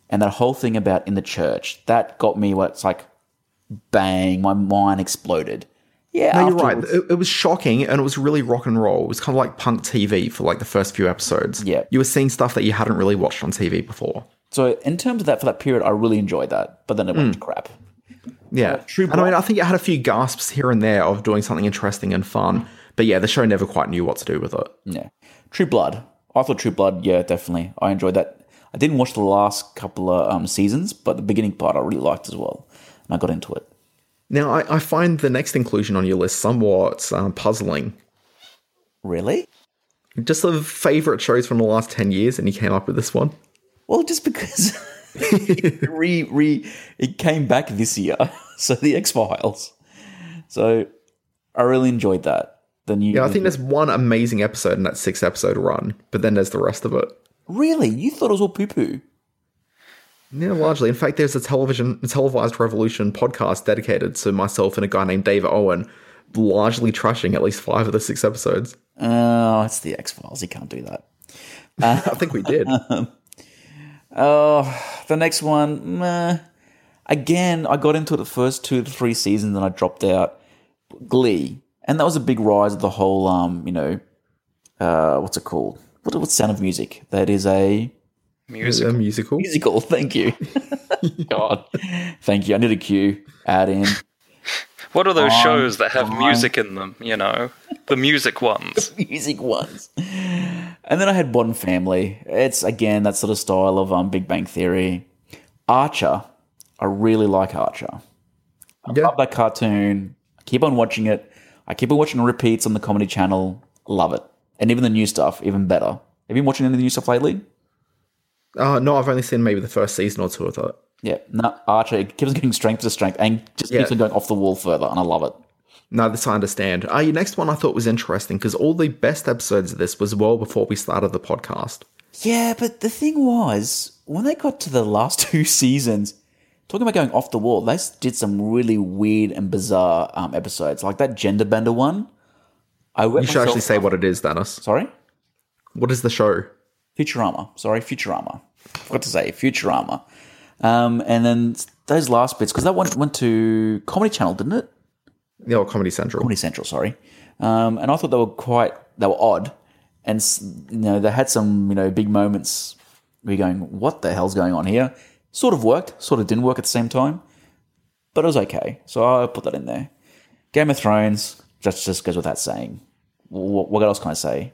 and that whole thing about in the church. That got me where it's like, bang, my mind exploded. Yeah, No, you're right. It, it was shocking and it was really rock and roll. It was kind of like punk TV for like the first few episodes. Yeah. You were seeing stuff that you hadn't really watched on TV before. So, in terms of that, for that period, I really enjoyed that. But then it went to crap. Yeah. True and I mean, I think it had a few gasps here and there of doing something interesting and fun. But yeah, the show never quite knew what to do with it. Yeah. True Blood. I thought True Blood, yeah, definitely. I enjoyed that. I didn't watch the last couple of um, seasons, but the beginning part I really liked as well. And I got into it. Now, I, I find the next inclusion on your list somewhat um, puzzling. Really? Just the favorite shows from the last 10 years, and you came up with this one? Well, just because it [LAUGHS] re re it came back this year. [LAUGHS] So the X Files. So I really enjoyed that. The new Yeah, I think there's one amazing episode in that six episode run, but then there's the rest of it. Really? You thought it was all poo poo? Yeah, largely. In fact, there's a television, a televised revolution podcast dedicated to myself and a guy named David Owen, largely trashing at least five of the six episodes. Oh, it's the X Files. You can't do that. [LAUGHS] I think we did. [LAUGHS] Oh, the next one, meh. Again, I got into it the first two to three seasons and I dropped out. Glee. And that was a big rise of the whole, um, you know, uh, what's it called? What, what's Sound of Music? That is a music. a musical. musical. Thank you. [LAUGHS] God. Thank you. I need a cue. Add in. What are those on, shows that have on. music in them? You know, the music ones. [LAUGHS] music ones. And then I had Modern Family. It's again that sort of style of um, Big Bang Theory. Archer. I really like Archer. I Yeah. Love that cartoon. I keep on watching it. I keep on watching repeats on the Comedy Channel. Love it. And even the new stuff, even better. Have you been watching any of the new stuff lately? Uh, no, I've only seen maybe the first season or two of it. Yeah, no, Archer keeps getting strength to strength and just keeps Yeah. on going off the wall further, and I love it. No, this I understand. Uh, your next one I thought was interesting because all the best episodes of this was well before we started the podcast. Yeah, but the thing was, when they got to the last [LAUGHS] two seasons, talking about going off the wall, they did some really weird and bizarre um, episodes, like that gender bender one. I You should actually say what it is, Dennis. Sorry, What is the show? Futurama. Sorry, Futurama. Forgot to say Futurama. Um, and then those last bits because that one went to Comedy Channel, didn't it? The old Comedy Central. Comedy Central, sorry. Um, and I thought they were quite, they were odd. And, you know, they had some, you know, big moments where you're going, what the hell's going on here? Sort of worked, sort of didn't work at the same time. But it was okay. So I put that in there. Game of Thrones, just, just goes without saying. What, what else can I say?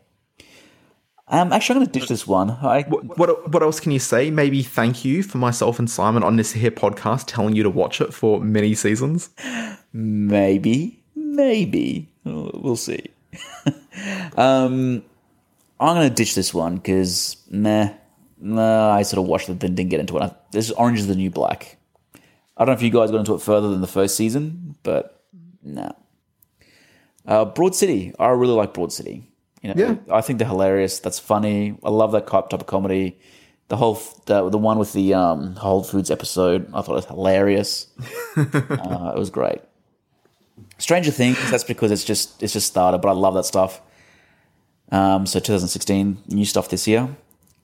Um, actually, I'm going to ditch this one. I, What what else can you say? Maybe thank you for myself and Simon on this here podcast telling you to watch it for many seasons. Maybe, maybe we'll see. [LAUGHS] um, I'm gonna ditch this one because meh, nah. I sort of watched it, then didn't get into it. I- This is Orange is the New Black. I don't know if you guys got into it further than the first season, but no. Uh, Broad City. I really like Broad City. You know, Yeah. I think they're hilarious. That's funny. I love that type of comedy. The whole the the one with the um, Whole Foods episode. I thought it was hilarious. [LAUGHS] uh, it was great. Stranger Things. That's because it's just it's just started, but I love that stuff. Um, so 2016, new stuff this year.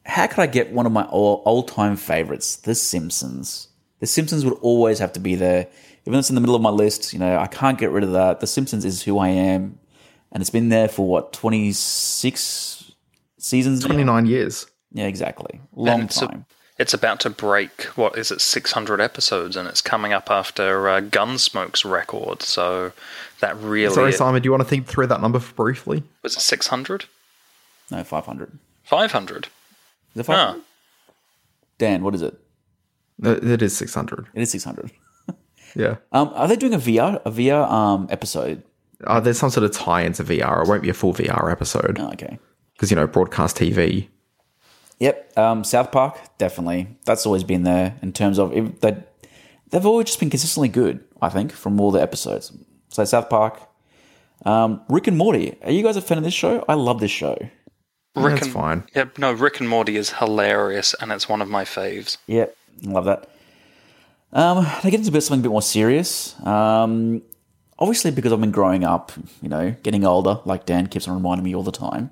How could I get one of my old time favorites, The Simpsons? The Simpsons would always have to be there, even though it's in the middle of my list. You know, I can't get rid of that. The Simpsons is who I am, and it's been there for what 26 seasons. now? Twenty nine years. Yeah, exactly. Long it's a- time. It's about to break, what is it, 600 episodes, and it's coming up after uh, Gunsmoke's record. So that really. Sorry, Simon, do you want to think through that number briefly? Was it 600? no, 500. 500? Is it 500? Huh. Dan, what is it? It is 600. It is 600. [LAUGHS] Yeah. Um, are they doing a VR a VR um episode? Uh, there's some sort of tie into VR. It won't be a full VR episode Oh, okay. because, you know, broadcast TV. Yep. Um, South Park, definitely. That's always been there in terms of if they they've always just been consistently good. I think from all the episodes. So South Park, um, Rick and Morty. Are you guys a fan of this show? I love this show. Rick That's and, fine. Yeah, no, Rick and Morty is hilarious, and it's one of my faves. Yeah, love that. Um, they get into a bit something a bit more serious. Um, obviously, because I've been growing up, you know, getting older, like Dan keeps on reminding me all the time.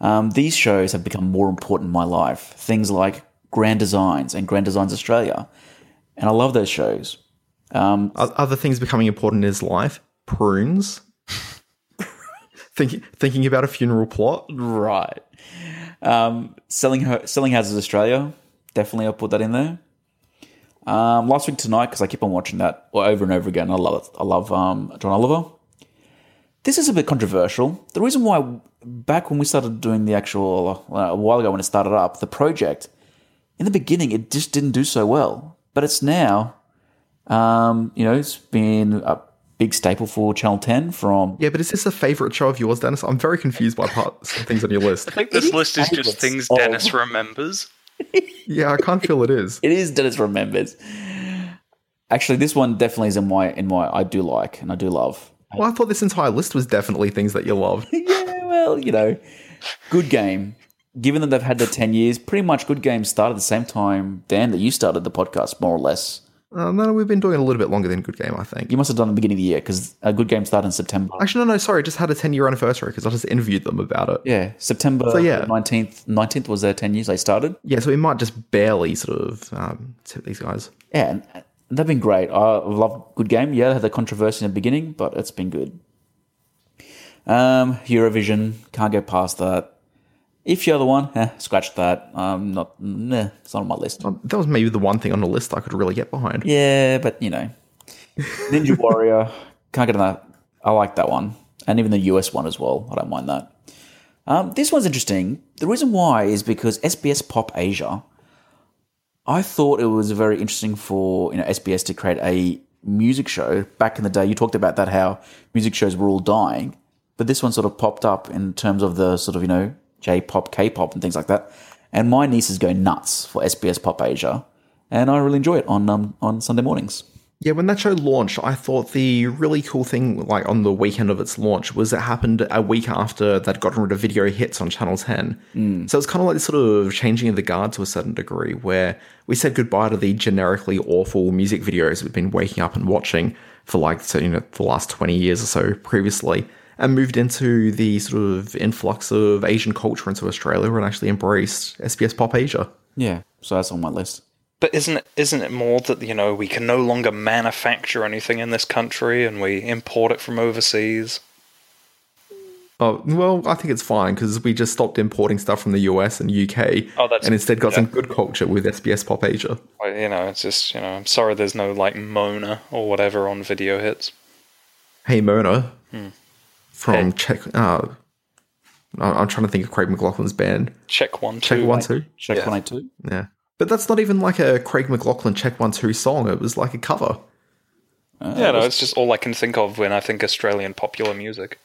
Um, these shows have become more important in my life. Things like Grand Designs and Grand Designs Australia, and I love those shows. O- Other things becoming important in his life prunes. [LAUGHS] thinking, thinking about a funeral plot. Right. Um, selling selling houses Australia. Definitely, I'll put that in there. Um, last week tonight because I keep on watching that over and over again. I love it. I love um, John Oliver. This is a bit controversial. The reason why back when we started doing the actual uh, a while ago when it started up, the project in the beginning it just didn't do so well, but it's now, um, you know, it's been a big staple for Channel Ten from Yeah, but is this a favorite show of yours, Dennis? I'm very confused by parts some things on your list. I think this list is favourites just things of- Dennis remembers. Yeah, I can't feel it is. It is Dennis remembers. Actually, this one definitely is in my in my I do like and I do love. Well, I thought this entire list was definitely things that you love. [LAUGHS] Yeah, well, you know, good game. Given that they've had the ten years, pretty much good game started at the same time, Dan, that you started the podcast, more or less. Uh, no, we've been doing it a little bit longer than Good Game, I think. You must have done it at the beginning of the year because a good game started in September. Actually, no, no, sorry, just had a 10 year anniversary because I just interviewed them about it. Yeah, September So, yeah. nineteenth. Nineteenth was their ten years they started. Yeah, so we might just barely sort of um, tip these guys. Yeah, and, and they've been great. I love good game. Yeah, they had the controversy in the beginning, but it's been good. Um, Eurovision can't go past that. If you're the one, eh, scratch that. I'm not, nah, it's not on my list. That was maybe the one thing on the list I could really get behind. Yeah, but you know, Ninja Warrior can't get that. I like that one, and even the US one as well. I don't mind that. Um, this one's interesting. The reason why is because SBS Pop Asia. I thought it was very interesting for you know SBS to create a music show. Back in the day, you talked about that how music shows were all dying, but this one sort of popped up in terms of the sort of you know J-pop, K-pop, and things like that. And my nieces go nuts for SBS Pop Asia, and I really enjoy it on um, on Sunday mornings. Yeah, when that show launched, I thought the really cool thing, like on the weekend of its launch, was it happened a week after they'd gotten rid of video hits on Channel 10. So it's kind of like this sort of changing of the guard to a certain degree, where we said goodbye to the generically awful music videos we've been waking up and watching for like, so, you know, the last 20 years or so previously, and moved into the sort of influx of Asian culture into Australia and actually embraced SBS Pop Asia. Yeah, so that's on my list. But isn't it isn't it more that you know we can no longer manufacture anything in this country and we import it from overseas? Oh, well, I think it's fine because we just stopped importing stuff from the US and UK Oh, that's- and instead got yeah. some good culture with SBS Pop Asia. Well, you know, it's just you know, I'm sorry there's no like Mona or whatever on video hits. Hey Mona hmm. From Hey. Check. Uh, I- I'm trying to think of Craig McLachlan's band. Check one, Check two. One Two. Check Yeah. 182. Yeah, but that's not even like a Craig McLaughlin Check One Two song. It was like a cover. Yeah, no, it's just all I can think of when I think Australian popular music.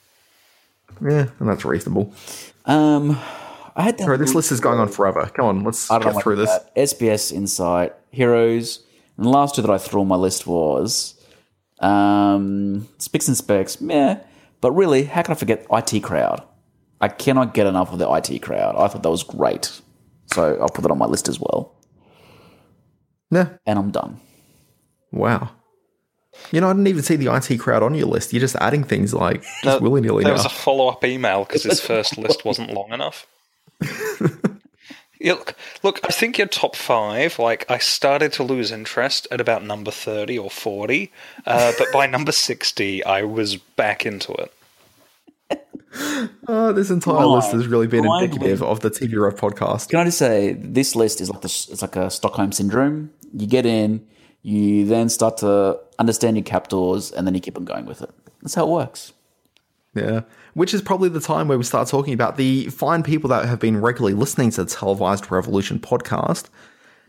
Yeah, and that's reasonable. Um, I had that. All right, this list is going on forever. Come on, let's I don't get know through this. SBS Insight, Heroes, and the last two that I threw on my list was um, Spicks and Specs, meh. But really, how can I forget IT Crowd? I cannot get enough of the IT Crowd. I thought that was great. So I'll put that on my list as well. Yeah, And I'm done. wow. You know, I didn't even see the IT crowd on your list. You're just adding things like just willy nilly There now. was a follow up email because his [LAUGHS] first list wasn't long enough. [LAUGHS] Yeah, look, look, I think your top five, like, I started to lose interest at about number 30 or 40, uh, [LAUGHS] but by number 60, I was back into it. Oh, this entire Blind- list has really been blind indicative of the TV Rev podcast. Can I just say this list is like the, it's like a Stockholm syndrome. You get in, you then start to understand your captors, and then you keep on going with it. That's how it works. Yeah. Which is probably the time where we start talking about the fine people that have been regularly listening to the Televised Revolution podcast.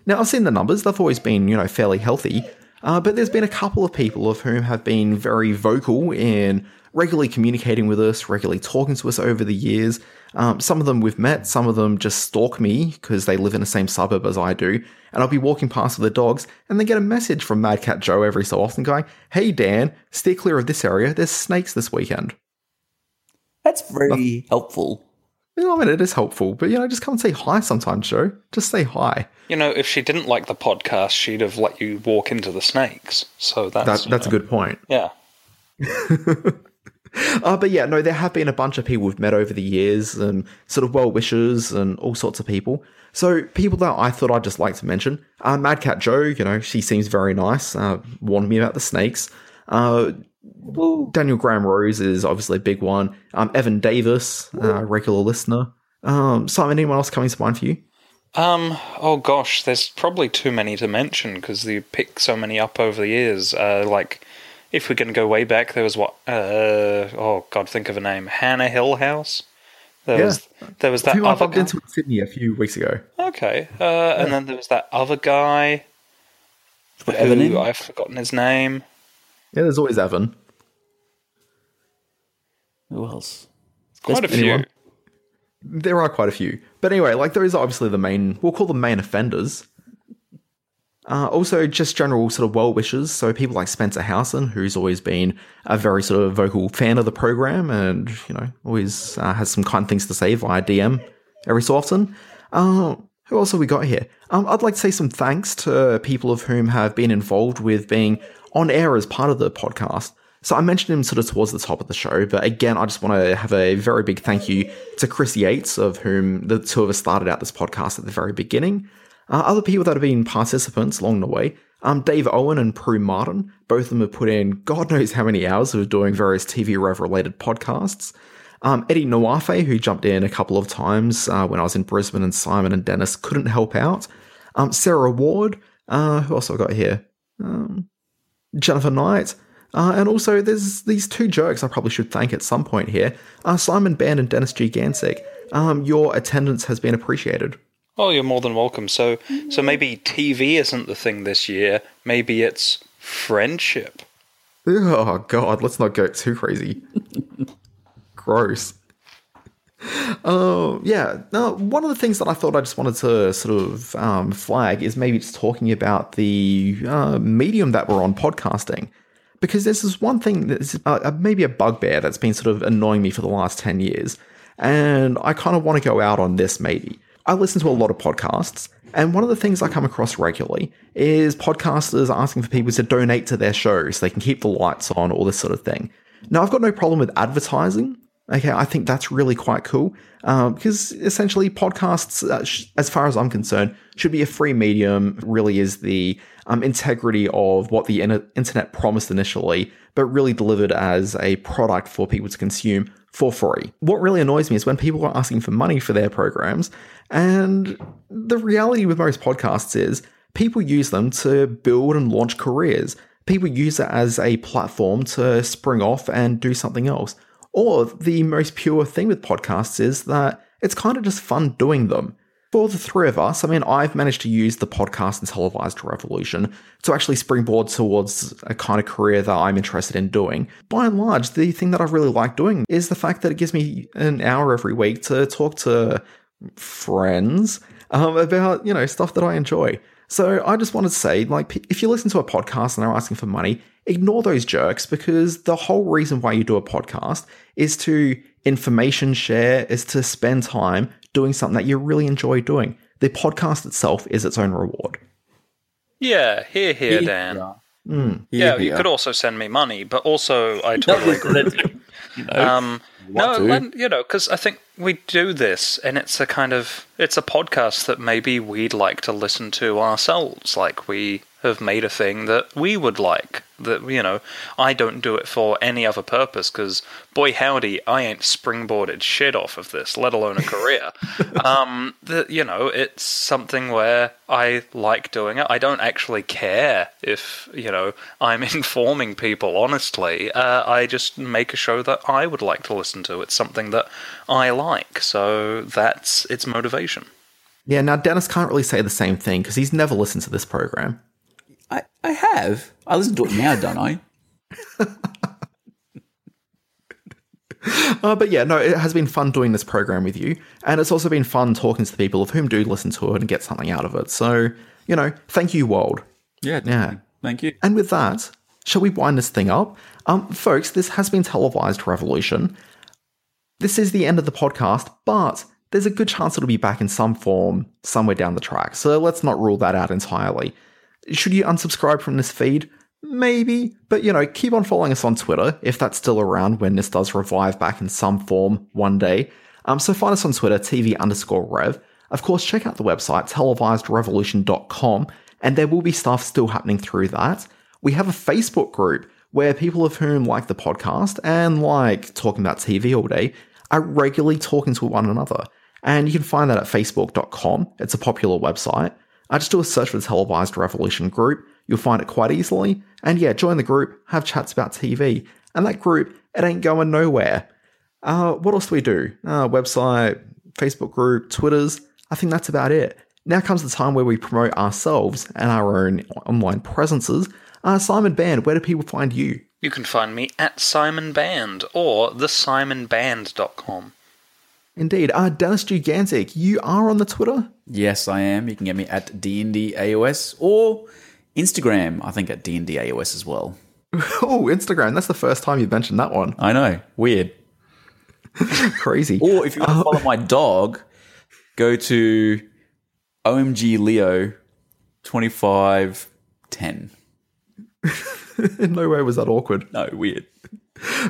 Now, I've seen the numbers, they've always been, you know, fairly healthy, uh, but there's been a couple of people of whom have been very vocal in regularly communicating with us, regularly talking to us over the years. Um, some of them we've met, some of them just stalk me because they live in the same suburb as I do, and I'll be walking past with the dogs and then get a message from Mad Cat Joe every so often going, Hey Dan, steer clear of this area, there's snakes this weekend. That's very helpful. You know, I mean, it is helpful, but you know, just come and say hi sometimes, Joe. Just say hi. You know, if she didn't like the podcast, she'd have let you walk into the snakes. So that's That, you that's a good point. Yeah. [LAUGHS] Uh, but yeah, no, there have been a bunch of people we've met over the years and sort of well wishers and all sorts of people. So people that I thought I'd just like to mention, uh, Mad Cat Joe, you know, she seems very nice. Uh, warned me about the snakes. Uh, Daniel Graham Rose is obviously a big one. Um, Evan Davis, uh, regular listener. Um, Simon, anyone else coming to mind for you? Um. Oh gosh, there's probably too many to mention because you pick so many up over the years. Uh, like, if we're going to go way back, there was what? Uh. Oh God, think of a name. Hannah Hill House. There Yeah. was there was that Who I other bumped guy. into in Sydney a few weeks ago. Okay. Uh, and then there was that other guy. Who I've forgotten his name. Yeah, there's always Evan. Who else? Quite a There's- few. anyone? There are quite a few. But anyway, like those are obviously the main, we'll call them main offenders. Uh, also, just general sort of well wishers. So people like Spencer Housen, who's always been a very sort of vocal fan of the program and, you know, always uh, has some kind things to say via DM every so often. Uh, who else have we got here? Um, I'd like to say some thanks to people of whom have been involved with being on air as part of the podcast. So I mentioned him sort of towards the top of the show, but again, I just want to have a very big thank you to Chris Yates, of whom the two of us started out this podcast at the very beginning. Uh, other people that have been participants along the way, um, Dave Owen and Prue Martin, both of them have put in God knows how many hours of doing various TV Rev related podcasts. Um, Eddie Nawafe, who jumped in a couple of times uh, when I was in Brisbane and Simon and Dennis couldn't help out. Um, Sarah Ward, uh, who else have I got here? Um, Jennifer Knight. Uh, and also, there's these two jerks I probably should thank at some point here. Uh, Simon Band and Dennis Gigantic. Um, your attendance has been appreciated. Oh, you're more than welcome. So, so maybe TV isn't the thing this year. Maybe it's friendship. Oh god, let's not go too crazy. [LAUGHS] Gross. Oh yeah. Now, one of the things that I thought I just wanted to sort of um, flag is maybe just talking about the uh, medium that we're on podcasting, because this is one thing that's uh, maybe a bugbear that's been sort of annoying me for the last ten years, and I kind of want to go out on this maybe. I listen to a lot of podcasts, and one of the things I come across regularly is podcasters asking for people to donate to their shows so they can keep the lights on, all this sort of thing. Now, I've got no problem with advertising. Okay, I think that's really quite cool um, because essentially podcasts, uh, sh- as far as I'm concerned, should be a free medium. Really is the um, integrity of what the in- internet promised initially, but really delivered as a product for people to consume for free. What really annoys me is when people are asking for money for their programs, and the reality with most podcasts is people use them to build and launch careers. People use it as a platform to spring off and do something else. Or the most pure thing with podcasts is that it's kind of just fun doing them. For the three of us, I mean, I've managed to use the podcast and televised revolution to actually springboard towards a kind of career that I'm interested in doing. By and large, the thing that I really like doing is the fact that it gives me an hour every week to talk to friends um, about, you know, stuff that I enjoy. So I just wanted to say, like, if you listen to a podcast and they're asking for money, ignore those jerks because the whole reason why you do a podcast is to information share, is to spend time doing something that you really enjoy doing. The podcast itself is its own reward. Yeah, here, here, Dan. Hmm. Yeah, you could also send me money, but also I totally agree. You know, Um, no, you know, because I think we do this, and it's a kind of it's a podcast that maybe we'd like to listen to ourselves. Like we have made a thing that we would like. That you know, I don't do it for any other purpose because, boy howdy, I ain't springboarded shit off of this, let alone a career. [LAUGHS] um, that you know, it's something where I like doing it. I don't actually care if you know I'm [LAUGHS] informing people. Honestly, uh, I just make a show that I would like to listen to. It's something that I like, so that's its motivation. Yeah, now Dennis can't really say the same thing because he's never listened to this program. I, I have. I listen to it now, don't I? [LAUGHS] Uh, but yeah, no, it has been fun doing this program with you, and it's also been fun talking to the people of whom do listen to it and get something out of it. So, you know, thank you, world. Yeah. Yeah. Thank you. And with that, shall we wind this thing up? Um, folks, this has been televised revolution. This is the end of the podcast, but there's a good chance it'll be back in some form somewhere down the track. So let's not rule that out entirely. Should you unsubscribe from this feed? Maybe, but you know, keep on following us on Twitter if that's still around when this does revive back in some form one day. Um, so find us on Twitter, TV underscore rev. Of course, check out the website, televisedrevolution.com, and there will be stuff still happening through that. We have a Facebook group where people of whom like the podcast and like talking about TV all day are regularly talking to one another. And you can find that at facebook.com. It's a popular website. I just do a search for the Televised Revolution group. You'll find it quite easily. And yeah, join the group, have chats about TV. And that group, it ain't going nowhere. Uh, what else do we do? Uh, website, Facebook group, Twitters. I think that's about it. Now comes the time where we promote ourselves and our own online presences. Uh, Simon Band, where do people find you? You can find me at Simon Band or thesimonband.com. Indeed. Uh, Dennis Gigantic, you are on the Twitter? Yes, I am. You can get me at DNDAOS or Instagram, I think at DNDAOS as well. [LAUGHS] Oh, Instagram. That's the first time you've mentioned that one. I know. Weird. [LAUGHS] Crazy. Or if you want to follow my dog, go to OMG Leo 2510. In [LAUGHS] no way was that awkward. No, weird.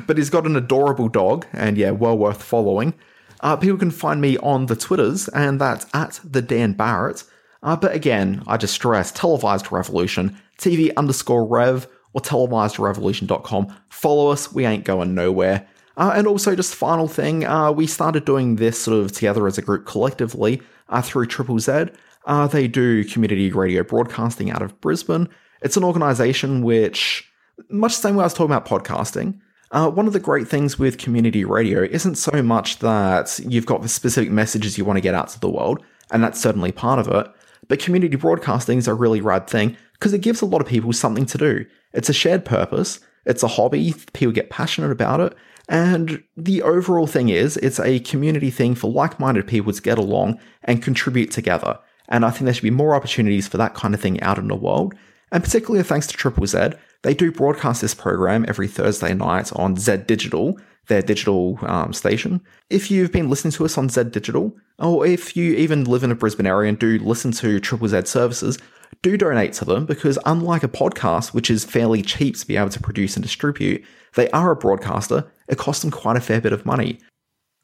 But he's got an adorable dog, and yeah, well worth following. Uh, people can find me on the Twitters, and that's at the Dan Barrett. Uh, but again, I just stress televised revolution, TV underscore rev, or televisedrevolution.com. Follow us, we ain't going nowhere. Uh, and also, just final thing, uh, we started doing this sort of together as a group collectively uh, through Triple Z. Uh, they do community radio broadcasting out of Brisbane. It's an organization which, much the same way I was talking about podcasting, uh, one of the great things with community radio isn't so much that you've got the specific messages you want to get out to the world, and that's certainly part of it, but community broadcasting is a really rad thing because it gives a lot of people something to do. It's a shared purpose, it's a hobby, people get passionate about it, and the overall thing is it's a community thing for like minded people to get along and contribute together. And I think there should be more opportunities for that kind of thing out in the world. And particularly thanks to Triple Z, they do broadcast this program every Thursday night on Z Digital, their digital um, station. If you've been listening to us on Z Digital, or if you even live in a Brisbane area and do listen to Triple Z services, do donate to them because unlike a podcast, which is fairly cheap to be able to produce and distribute, they are a broadcaster. It costs them quite a fair bit of money.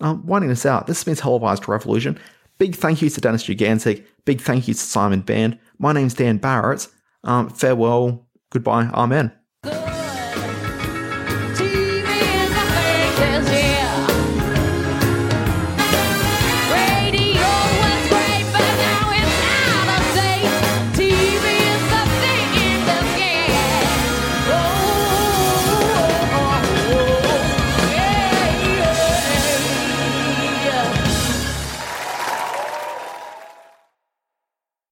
Um, winding this out, this has been Televised Revolution. Big thank you to Dennis Gigantic. Big thank you to Simon Band. My name's Dan Barrett. Um, farewell, goodbye, amen.